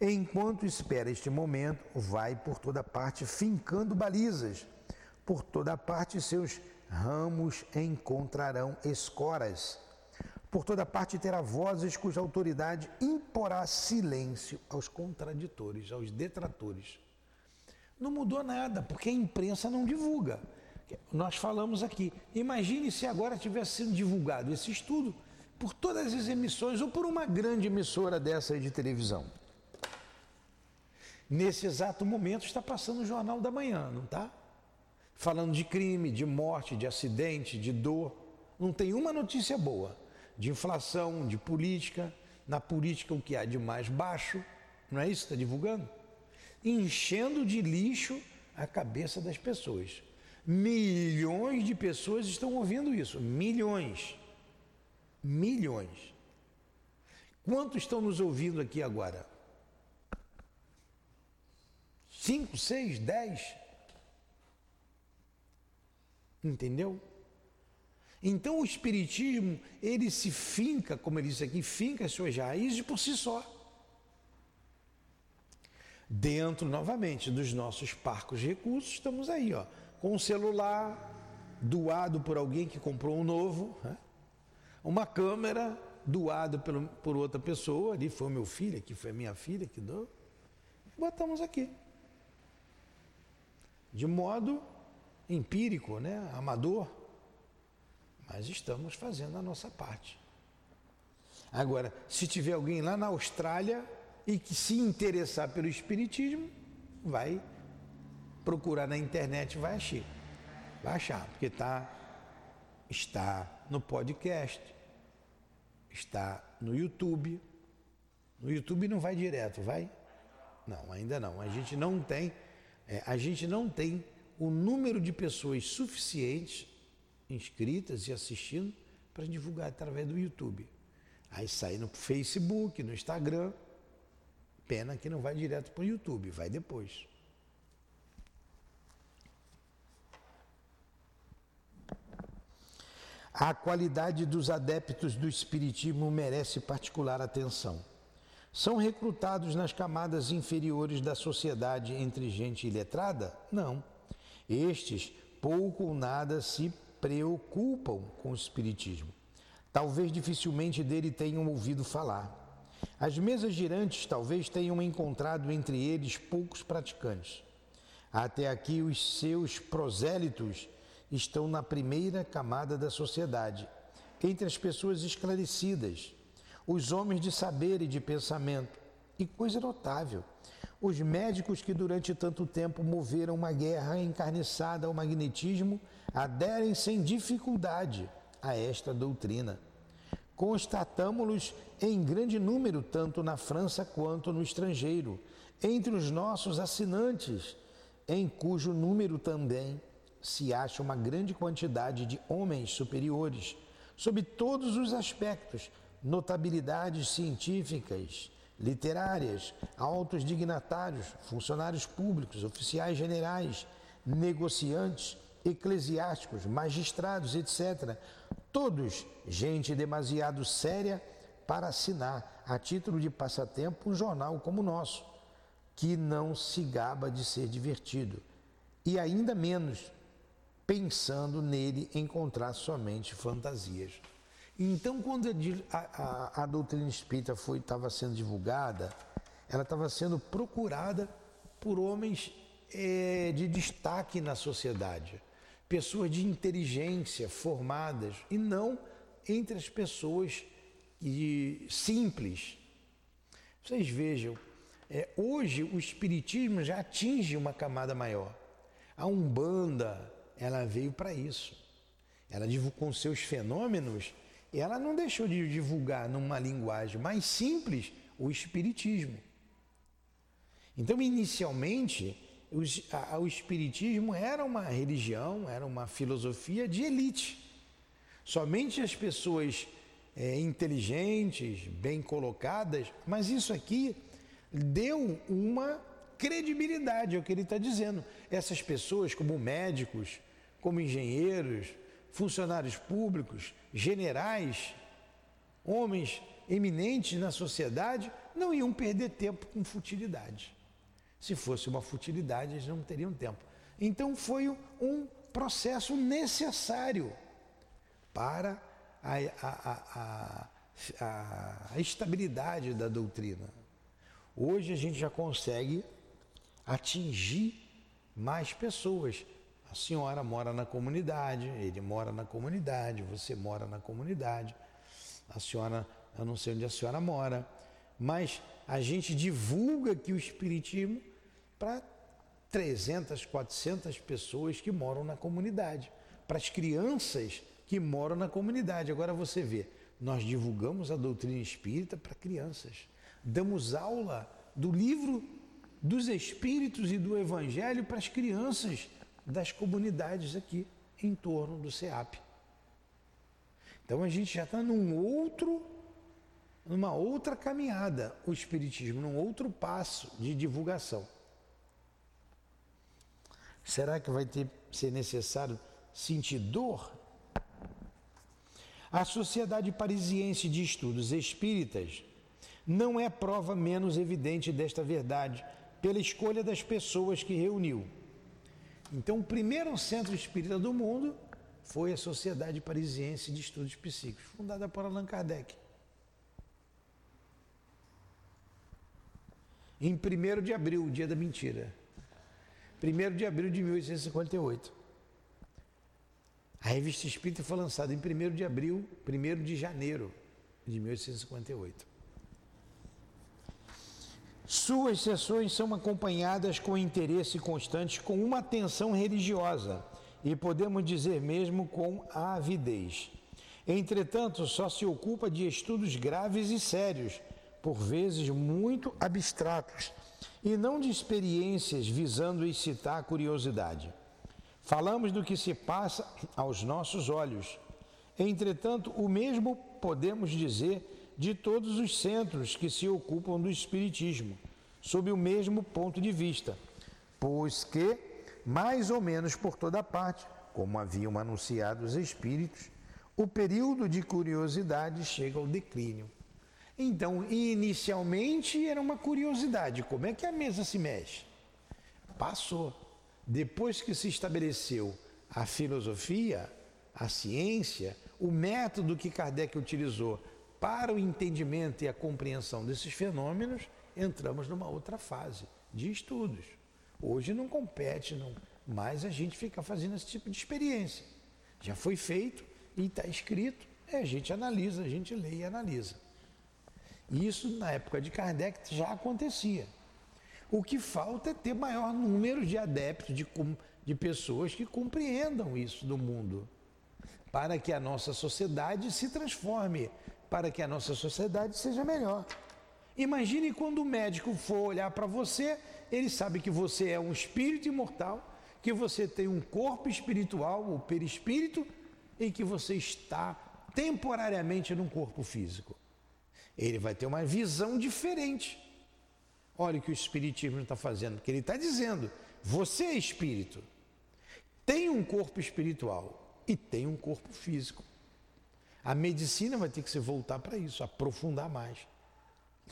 Enquanto espera este momento, vai por toda parte fincando balizas, por toda parte seus ramos encontrarão escoras por toda parte terá vozes cuja autoridade imporá silêncio aos contraditores, aos detratores. Não mudou nada, porque a imprensa não divulga. Nós falamos aqui. Imagine se agora tivesse sido divulgado esse estudo por todas as emissões ou por uma grande emissora dessa de televisão. Nesse exato momento está passando o Jornal da Manhã, não está? Falando de crime, de morte, de acidente, de dor. Não tem uma notícia boa de inflação, de política. Na política, o que há de mais baixo, não é isso que está divulgando? Enchendo de lixo a cabeça das pessoas. Milhões de pessoas estão ouvindo isso. Milhões. Milhões. Quantos estão nos ouvindo aqui agora? Cinco, seis, dez? Entendeu? Então o espiritismo, ele se finca, como ele disse aqui, finca as suas raízes por si só. Dentro, novamente, dos nossos parcos recursos, estamos aí, ó, com um celular doado por alguém que comprou um novo, né? uma câmera doada por, por outra pessoa, ali foi meu filho, aqui foi minha filha que deu, botamos aqui. De modo empírico, né? amador, mas estamos fazendo a nossa parte. Agora, se tiver alguém lá na Austrália e que se interessar pelo Espiritismo, vai procurar na internet, vai achar. Vai achar, porque tá, está no podcast, está no YouTube. No YouTube não vai direto, vai? Não, ainda não. A gente não tem, é, a gente não tem o número de pessoas suficientes inscritas e assistindo para divulgar através do YouTube. Aí sai no Facebook, no Instagram. Pena que não vai direto para o YouTube, vai depois. A qualidade dos adeptos do Espiritismo merece particular atenção. São recrutados nas camadas inferiores da sociedade entre gente iletrada? Não. Estes pouco ou nada se preocupam com o Espiritismo. Talvez dificilmente dele tenham ouvido falar. As mesas girantes talvez tenham encontrado entre eles poucos praticantes. Até aqui, os seus prosélitos estão na primeira camada da sociedade, entre as pessoas esclarecidas, os homens de saber e de pensamento. E coisa notável, os médicos que durante tanto tempo moveram uma guerra encarniçada ao magnetismo aderem sem dificuldade a esta doutrina. Constatamos-los em grande número, tanto na França quanto no estrangeiro, entre os nossos assinantes, em cujo número também se acha uma grande quantidade de homens superiores, sob todos os aspectos, notabilidades científicas, literárias, altos dignatários, funcionários públicos, oficiais generais, negociantes, eclesiásticos, magistrados, etc. Todos gente demasiado séria para assinar, a título de passatempo, um jornal como o nosso, que não se gaba de ser divertido, e ainda menos pensando nele encontrar somente fantasias. Então, quando a, a, a doutrina espírita estava sendo divulgada, ela estava sendo procurada por homens é, de destaque na sociedade, pessoas de inteligência formadas, e não entre as pessoas de, simples. Vocês vejam, é, hoje o Espiritismo já atinge uma camada maior. A Umbanda, ela veio para isso. Ela com seus fenômenos ela não deixou de divulgar numa linguagem mais simples o Espiritismo. Então, inicialmente, o Espiritismo era uma religião, era uma filosofia de elite. Somente as pessoas é, inteligentes, bem colocadas, mas isso aqui deu uma credibilidade ao que ele está dizendo. Essas pessoas, como médicos, como engenheiros, funcionários públicos, generais, homens eminentes na sociedade, não iam perder tempo com futilidade. Se fosse uma futilidade, eles não teriam tempo. Então foi um processo necessário para a, a, a, a, estabilidade da doutrina. Hoje a gente já consegue atingir mais pessoas a senhora mora na comunidade, ele mora na comunidade, você mora na comunidade. A senhora, eu não sei onde a senhora mora, mas a gente divulga aqui o Espiritismo para 300, 400 pessoas que moram na comunidade, para as crianças que moram na comunidade. Agora você vê, nós divulgamos a doutrina espírita para crianças, damos aula do livro dos Espíritos e do Evangelho para as crianças das comunidades aqui em torno do SEAP. Então a gente já está num outro, numa outra caminhada, o Espiritismo, num outro passo de divulgação. Será que vai ter, ser necessário sentir dor? A Sociedade Parisiense de Estudos Espíritas não é prova menos evidente desta verdade pela escolha das pessoas que reuniu então, o primeiro centro espírita do mundo foi a Sociedade Parisiense de Estudos Psíquicos, fundada por Allan Kardec. Em 1 de abril, o dia da mentira. 1 de abril de 1858. A revista Espírita foi lançada em 1 de abril, 1 de janeiro de 1858. Suas sessões são acompanhadas com interesse constante, com uma atenção religiosa e podemos dizer mesmo com avidez. Entretanto, só se ocupa de estudos graves e sérios, por vezes muito abstratos, e não de experiências visando excitar a curiosidade. Falamos do que se passa aos nossos olhos. Entretanto, o mesmo podemos dizer de todos os centros que se ocupam do Espiritismo, sob o mesmo ponto de vista, pois que, mais ou menos por toda parte, como haviam anunciado os Espíritos, o período de curiosidade chega ao declínio. Então, inicialmente era uma curiosidade: como é que a mesa se mexe? Passou depois que se estabeleceu a filosofia, a ciência, o método que Kardec utilizou para o entendimento e a compreensão desses fenômenos, entramos numa outra fase de estudos. Hoje não compete, não, mas a gente fica fazendo esse tipo de experiência. Já foi feito e está escrito, é, a gente analisa, a gente lê e analisa. Isso na época de Kardec já acontecia. O que falta é ter maior número de adeptos, de, de pessoas que compreendam isso do mundo, para que a nossa sociedade se transforme, para que a nossa sociedade seja melhor. Imagine quando o médico for olhar para você, ele sabe que você é um espírito imortal, que você tem um corpo espiritual, o perispírito, e que você está temporariamente num corpo físico. Ele vai ter uma visão diferente Olha o que o Espiritismo está fazendo, que ele está dizendo: você é espírito, tem um corpo espiritual e tem um corpo físico. A medicina vai ter que se voltar para isso, aprofundar mais,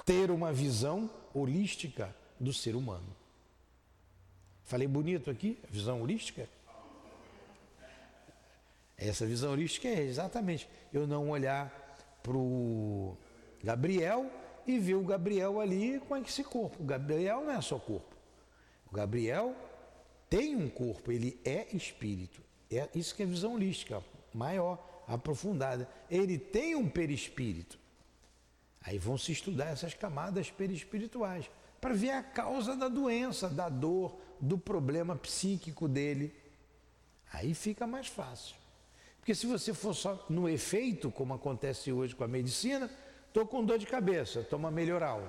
ter uma visão holística do ser humano. Falei bonito aqui, visão holística? Essa visão holística é exatamente eu não olhar para o Gabriel e vê o Gabriel ali com esse corpo. O Gabriel não é só corpo. O Gabriel tem um corpo, ele é espírito. É isso que é visão holística, maior, aprofundada. Ele tem um perispírito. Aí vão se estudar essas camadas perispirituais para ver a causa da doença, da dor, do problema psíquico dele. Aí fica mais fácil. Porque se você for só no efeito, como acontece hoje com a medicina, Estou com dor de cabeça, toma melhoral.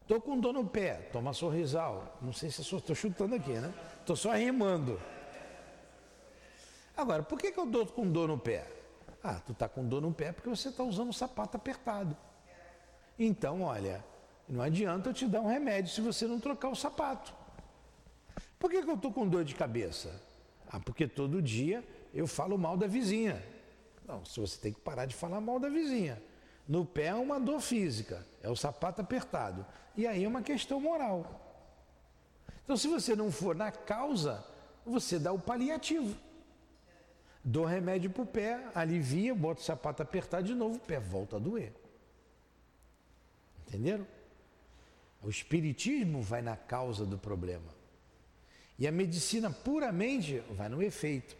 Estou com dor no pé, toma sorrisal. Não sei se estou chutando aqui, né? Estou só rimando. Agora, por que, que eu estou com dor no pé? Ah, tu está com dor no pé porque você está usando um sapato apertado. Então, olha, não adianta eu te dar um remédio se você não trocar o sapato. Por que, que eu estou com dor de cabeça? Ah, porque todo dia eu falo mal da vizinha. Não, se você tem que parar de falar mal da vizinha. No pé é uma dor física, é o sapato apertado. E aí é uma questão moral. Então, se você não for na causa, você dá o paliativo. Dou remédio para o pé, alivia, bota o sapato apertado de novo, o pé volta a doer. Entenderam? O espiritismo vai na causa do problema. E a medicina puramente vai no efeito.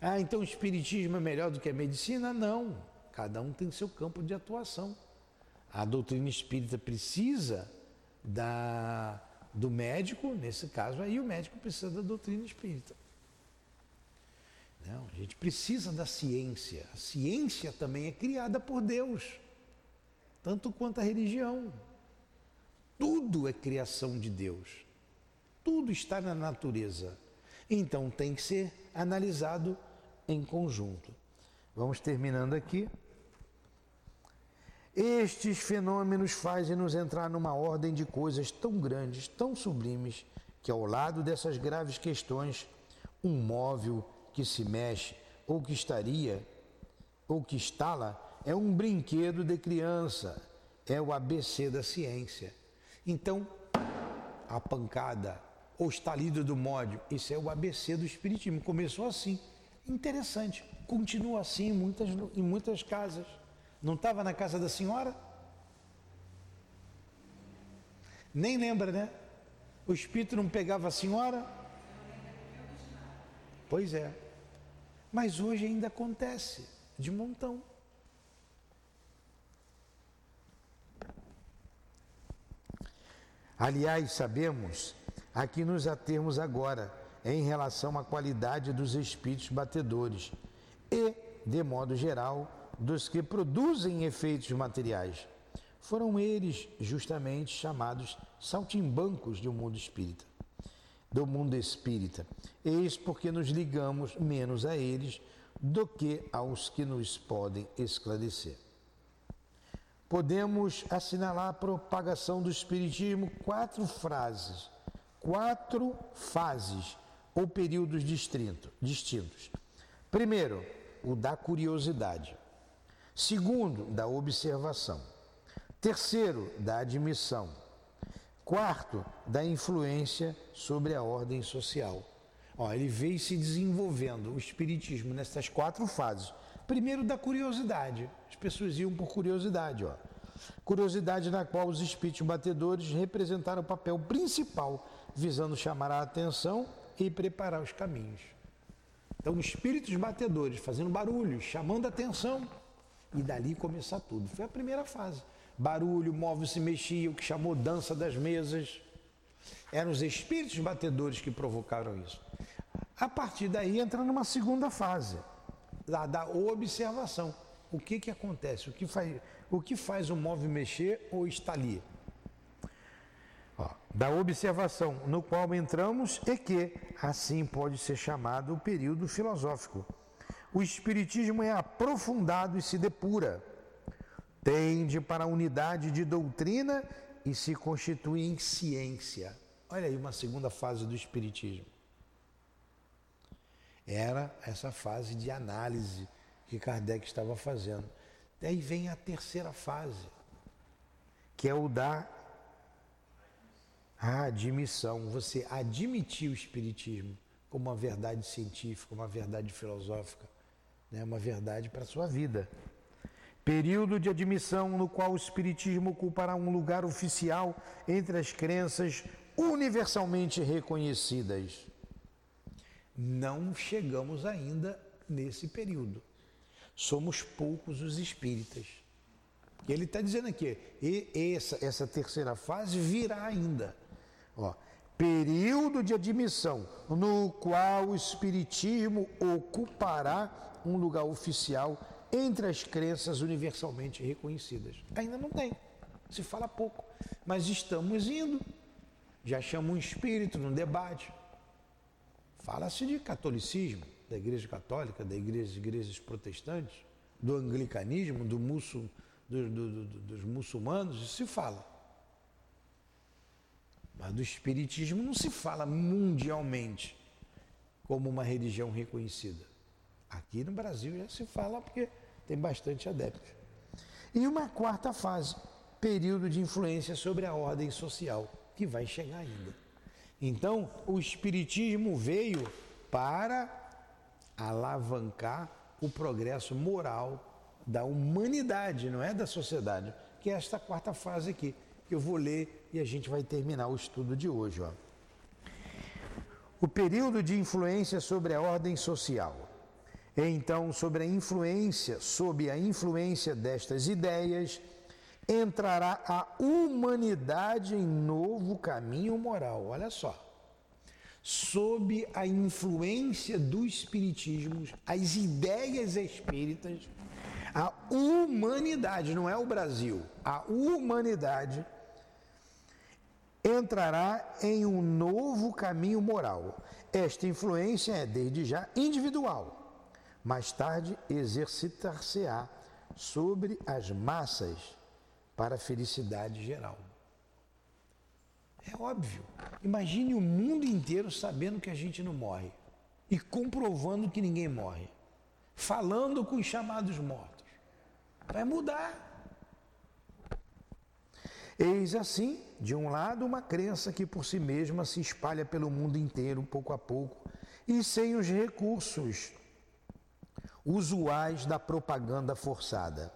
Ah, então o espiritismo é melhor do que a medicina? Não. Cada um tem seu campo de atuação. A doutrina espírita precisa da, do médico, nesse caso aí o médico precisa da doutrina espírita. Não, a gente precisa da ciência. A ciência também é criada por Deus, tanto quanto a religião. Tudo é criação de Deus. Tudo está na natureza. Então tem que ser analisado em conjunto. Vamos terminando aqui. Estes fenômenos fazem-nos entrar numa ordem de coisas tão grandes, tão sublimes, que ao lado dessas graves questões, um móvel que se mexe ou que estaria ou que estala é um brinquedo de criança, é o ABC da ciência. Então, a pancada, ou estalido do módio, isso é o ABC do Espiritismo. Começou assim. Interessante. Continua assim em muitas, em muitas casas. Não estava na casa da senhora? Nem lembra, né? O espírito não pegava a senhora? Pois é. Mas hoje ainda acontece, de montão. Aliás, sabemos a que nos atermos agora em relação à qualidade dos espíritos batedores e, de modo geral, dos que produzem efeitos materiais. Foram eles justamente chamados saltimbancos de um mundo espírita do mundo espírita. Eis porque nos ligamos menos a eles do que aos que nos podem esclarecer. Podemos assinalar a propagação do espiritismo quatro frases, quatro fases ou períodos distintos. Primeiro, o da curiosidade. Segundo, da observação. Terceiro, da admissão. Quarto, da influência sobre a ordem social. Ó, ele veio se desenvolvendo o espiritismo nessas quatro fases. Primeiro, da curiosidade. As pessoas iam por curiosidade. Ó. Curiosidade na qual os espíritos batedores representaram o papel principal, visando chamar a atenção e preparar os caminhos. Então, espíritos batedores fazendo barulho, chamando a atenção e dali começar tudo. Foi a primeira fase. Barulho, móvel se mexia, o que chamou dança das mesas. Eram os espíritos batedores que provocaram isso. A partir daí entra numa segunda fase, da, da observação. O que, que acontece? O que, faz, o que faz o móvel mexer ou está ali? Ó, da observação no qual entramos e que, assim pode ser chamado o período filosófico. O Espiritismo é aprofundado e se depura, tende para a unidade de doutrina e se constitui em ciência. Olha aí uma segunda fase do Espiritismo. Era essa fase de análise que Kardec estava fazendo. Daí vem a terceira fase, que é o da admissão. Você admitir o Espiritismo como uma verdade científica, uma verdade filosófica, né? uma verdade para a sua vida. Período de admissão no qual o Espiritismo ocupará um lugar oficial entre as crenças universalmente reconhecidas não chegamos ainda nesse período. Somos poucos os espíritas. E ele está dizendo aqui, essa, essa terceira fase virá ainda. Ó, período de admissão no qual o Espiritismo ocupará um lugar oficial entre as crenças universalmente reconhecidas. Ainda não tem, se fala pouco, mas estamos indo. Já chama um espírito no debate, Fala-se de catolicismo, da Igreja Católica, da igreja, igrejas protestantes, do anglicanismo, do muçul, do, do, do, dos muçulmanos, isso se fala. Mas do espiritismo não se fala mundialmente como uma religião reconhecida. Aqui no Brasil já se fala porque tem bastante adeptos. E uma quarta fase, período de influência sobre a ordem social, que vai chegar ainda. Então, o Espiritismo veio para alavancar o progresso moral da humanidade, não é da sociedade, que é esta quarta fase aqui, que eu vou ler e a gente vai terminar o estudo de hoje. Ó. O período de influência sobre a ordem social. Então, sobre a influência, sob a influência destas ideias, entrará a humanidade em novo caminho moral. Olha só. Sob a influência do espiritismo, as ideias espíritas, a humanidade, não é o Brasil, a humanidade entrará em um novo caminho moral. Esta influência é, desde já, individual. Mais tarde, exercitar-se-á sobre as massas para a felicidade geral. É óbvio. Imagine o mundo inteiro sabendo que a gente não morre e comprovando que ninguém morre, falando com os chamados mortos. Vai mudar. Eis assim, de um lado, uma crença que por si mesma se espalha pelo mundo inteiro, pouco a pouco, e sem os recursos usuais da propaganda forçada.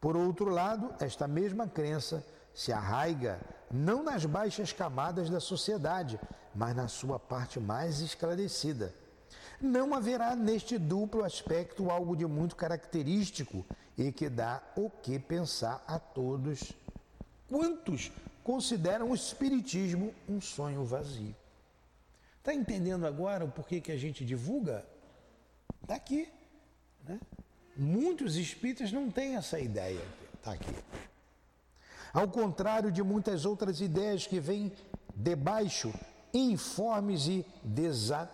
Por outro lado, esta mesma crença se arraiga não nas baixas camadas da sociedade, mas na sua parte mais esclarecida. Não haverá neste duplo aspecto algo de muito característico e que dá o que pensar a todos. Quantos consideram o espiritismo um sonho vazio. Está entendendo agora o porquê que a gente divulga? Está aqui. Né? Muitos espíritas não têm essa ideia. Está aqui. Ao contrário de muitas outras ideias que vêm debaixo, informes e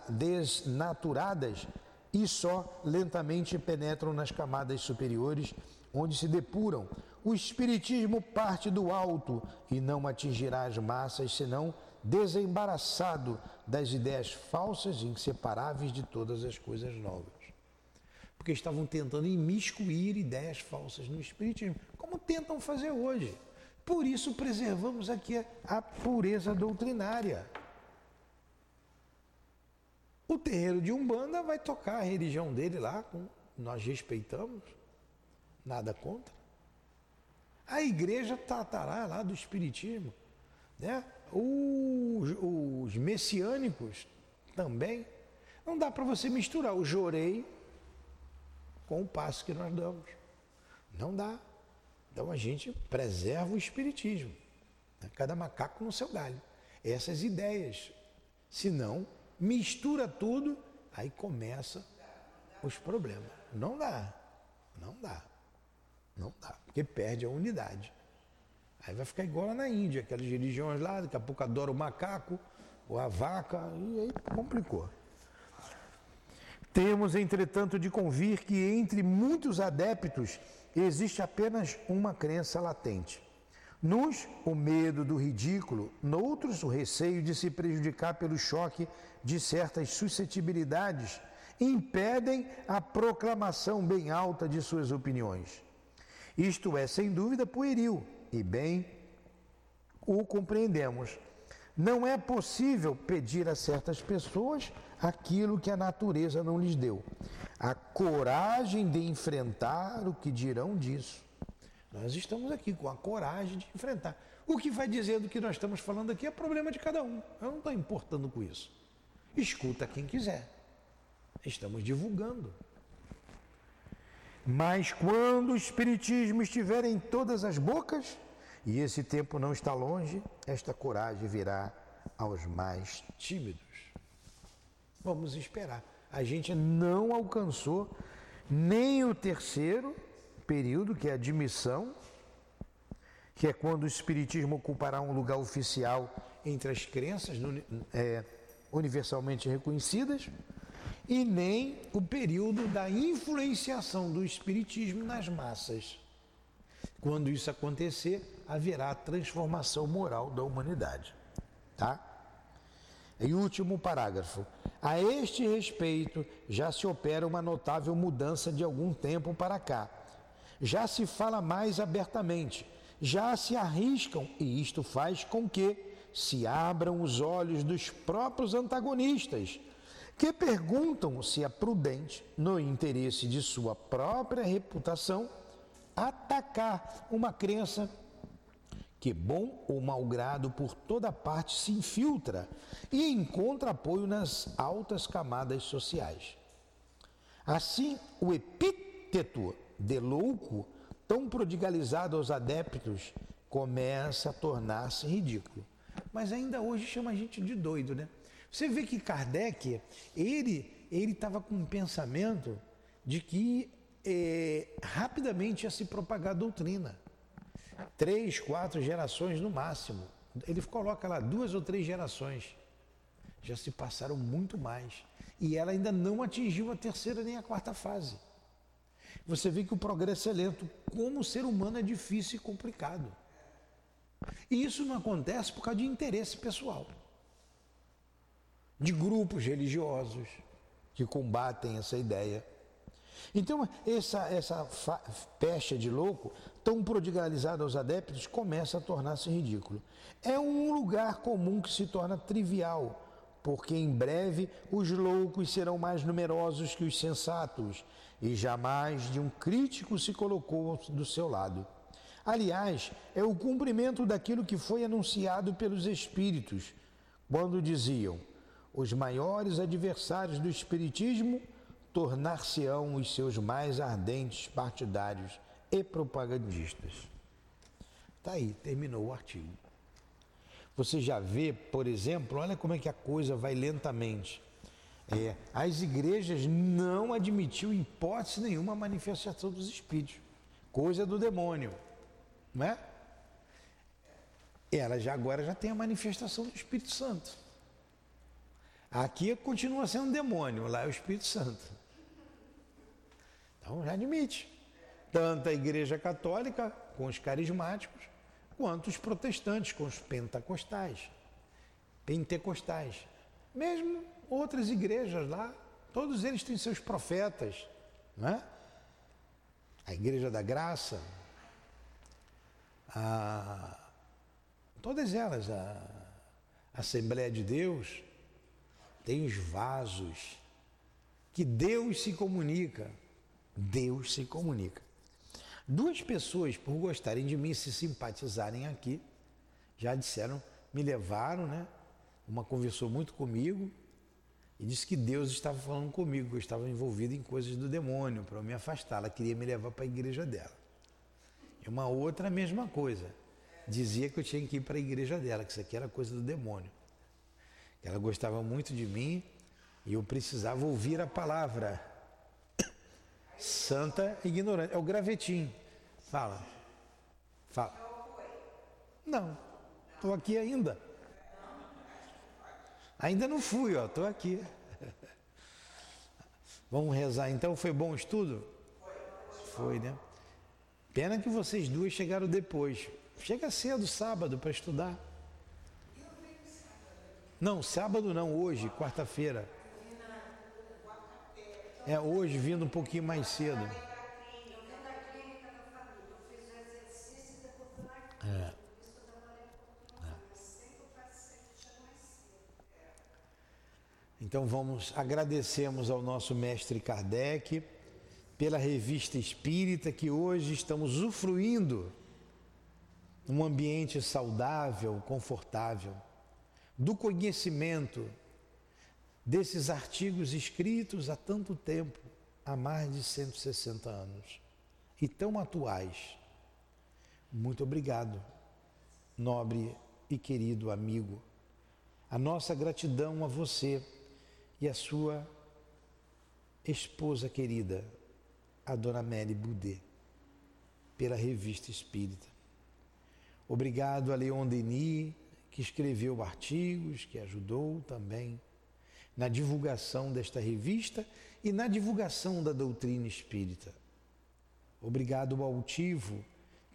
desnaturadas, e só lentamente penetram nas camadas superiores, onde se depuram. O Espiritismo parte do alto e não atingirá as massas, senão desembaraçado das ideias falsas e inseparáveis de todas as coisas novas. Porque estavam tentando imiscuir ideias falsas no Espiritismo, como tentam fazer hoje. Por isso preservamos aqui a pureza doutrinária. O terreiro de Umbanda vai tocar a religião dele lá, nós respeitamos, nada contra. A igreja tratará lá do Espiritismo, né? Os, os messiânicos também. Não dá para você misturar o jorei com o passo que nós damos. Não dá. Então a gente preserva o espiritismo. Né? Cada macaco no seu galho. Essas ideias. Se não, mistura tudo, aí começa os problemas. Não dá. Não dá. Não dá. Porque perde a unidade. Aí vai ficar igual na Índia, aquelas religiões lá, daqui a pouco adora o macaco, ou a vaca, e aí complicou. Temos, entretanto, de convir que entre muitos adeptos existe apenas uma crença latente. Nos, o medo do ridículo, noutros, o receio de se prejudicar pelo choque de certas suscetibilidades, impedem a proclamação bem alta de suas opiniões. Isto é, sem dúvida, pueril, e bem o compreendemos. Não é possível pedir a certas pessoas aquilo que a natureza não lhes deu. A coragem de enfrentar o que dirão disso. Nós estamos aqui com a coragem de enfrentar. O que vai dizer do que nós estamos falando aqui é problema de cada um. Eu não estou importando com isso. Escuta quem quiser. Estamos divulgando. Mas quando o Espiritismo estiver em todas as bocas, e esse tempo não está longe, esta coragem virá aos mais tímidos. Vamos esperar. A gente não alcançou nem o terceiro período, que é a admissão, que é quando o Espiritismo ocupará um lugar oficial entre as crenças é, universalmente reconhecidas e nem o período da influenciação do espiritismo nas massas. Quando isso acontecer, haverá transformação moral da humanidade. Tá? E último parágrafo. A este respeito, já se opera uma notável mudança de algum tempo para cá. Já se fala mais abertamente, já se arriscam, e isto faz com que se abram os olhos dos próprios antagonistas que perguntam se é prudente, no interesse de sua própria reputação, atacar uma crença que, bom ou mau grado, por toda parte se infiltra e encontra apoio nas altas camadas sociais. Assim, o epíteto de louco, tão prodigalizado aos adeptos, começa a tornar-se ridículo. Mas ainda hoje chama a gente de doido, né? Você vê que Kardec, ele ele estava com um pensamento de que é, rapidamente ia se propagar a doutrina. Três, quatro gerações no máximo. Ele coloca lá duas ou três gerações. Já se passaram muito mais. E ela ainda não atingiu a terceira nem a quarta fase. Você vê que o progresso é lento. Como o ser humano é difícil e complicado. E isso não acontece por causa de interesse pessoal de grupos religiosos que combatem essa ideia. Então, essa, essa pecha de louco, tão prodigalizada aos adeptos, começa a tornar-se ridículo. É um lugar comum que se torna trivial, porque em breve os loucos serão mais numerosos que os sensatos, e jamais de um crítico se colocou do seu lado. Aliás, é o cumprimento daquilo que foi anunciado pelos Espíritos, quando diziam: os maiores adversários do Espiritismo tornar-se-ão os seus mais ardentes partidários e propagandistas. Está aí, terminou o artigo. Você já vê, por exemplo, olha como é que a coisa vai lentamente. É, as igrejas não admitiu hipótese nenhuma a manifestação dos espíritos, coisa do demônio, não é? Ela já agora já tem a manifestação do Espírito Santo. Aqui continua sendo demônio, lá é o Espírito Santo. Então já admite. Tanto a Igreja Católica com os carismáticos, quanto os protestantes com os pentecostais, pentecostais. Mesmo outras igrejas lá, todos eles têm seus profetas, né? A Igreja da Graça, a, todas elas, a Assembleia de Deus, tem os vasos que Deus se comunica. Deus se comunica. Duas pessoas, por gostarem de mim, se simpatizarem aqui, já disseram, me levaram, né? Uma conversou muito comigo e disse que Deus estava falando comigo, que eu estava envolvido em coisas do demônio, para me afastar. Ela queria me levar para a igreja dela. E uma outra, a mesma coisa. Dizia que eu tinha que ir para a igreja dela, que isso aqui era coisa do demônio. Ela gostava muito de mim e eu precisava ouvir a palavra. Santa ignorante. É o gravetinho. Fala. Fala. Não. Estou aqui ainda. Ainda não fui, ó. Estou aqui. Vamos rezar então. Foi bom o estudo? Foi, né? Pena que vocês duas chegaram depois. Chega cedo, sábado, para estudar. Não, sábado não, hoje, quarta-feira. É hoje, vindo um pouquinho mais cedo. É. Então vamos, agradecemos ao nosso mestre Kardec pela revista espírita que hoje estamos usufruindo um ambiente saudável, confortável do conhecimento desses artigos escritos há tanto tempo, há mais de 160 anos, e tão atuais. Muito obrigado, nobre e querido amigo. A nossa gratidão a você e a sua esposa querida, a dona Mary Boudet, pela revista Espírita. Obrigado a Leon Denis, que escreveu artigos, que ajudou também na divulgação desta revista e na divulgação da doutrina espírita. Obrigado ao altivo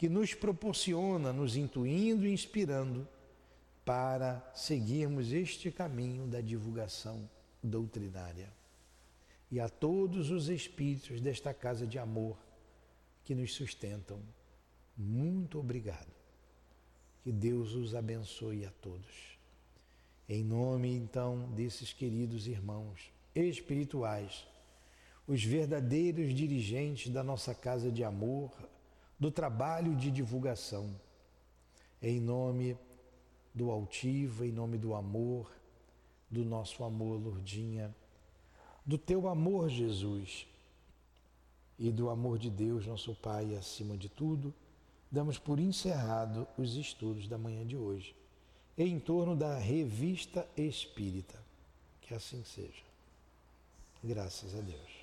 que nos proporciona, nos intuindo e inspirando para seguirmos este caminho da divulgação doutrinária. E a todos os espíritos desta casa de amor que nos sustentam, muito obrigado. Que Deus os abençoe a todos. Em nome, então, desses queridos irmãos espirituais, os verdadeiros dirigentes da nossa casa de amor, do trabalho de divulgação, em nome do altivo, em nome do amor, do nosso amor, Lourdinha, do teu amor, Jesus, e do amor de Deus, nosso Pai, acima de tudo damos por encerrado os estudos da manhã de hoje, em torno da revista espírita. Que assim seja. Graças a Deus.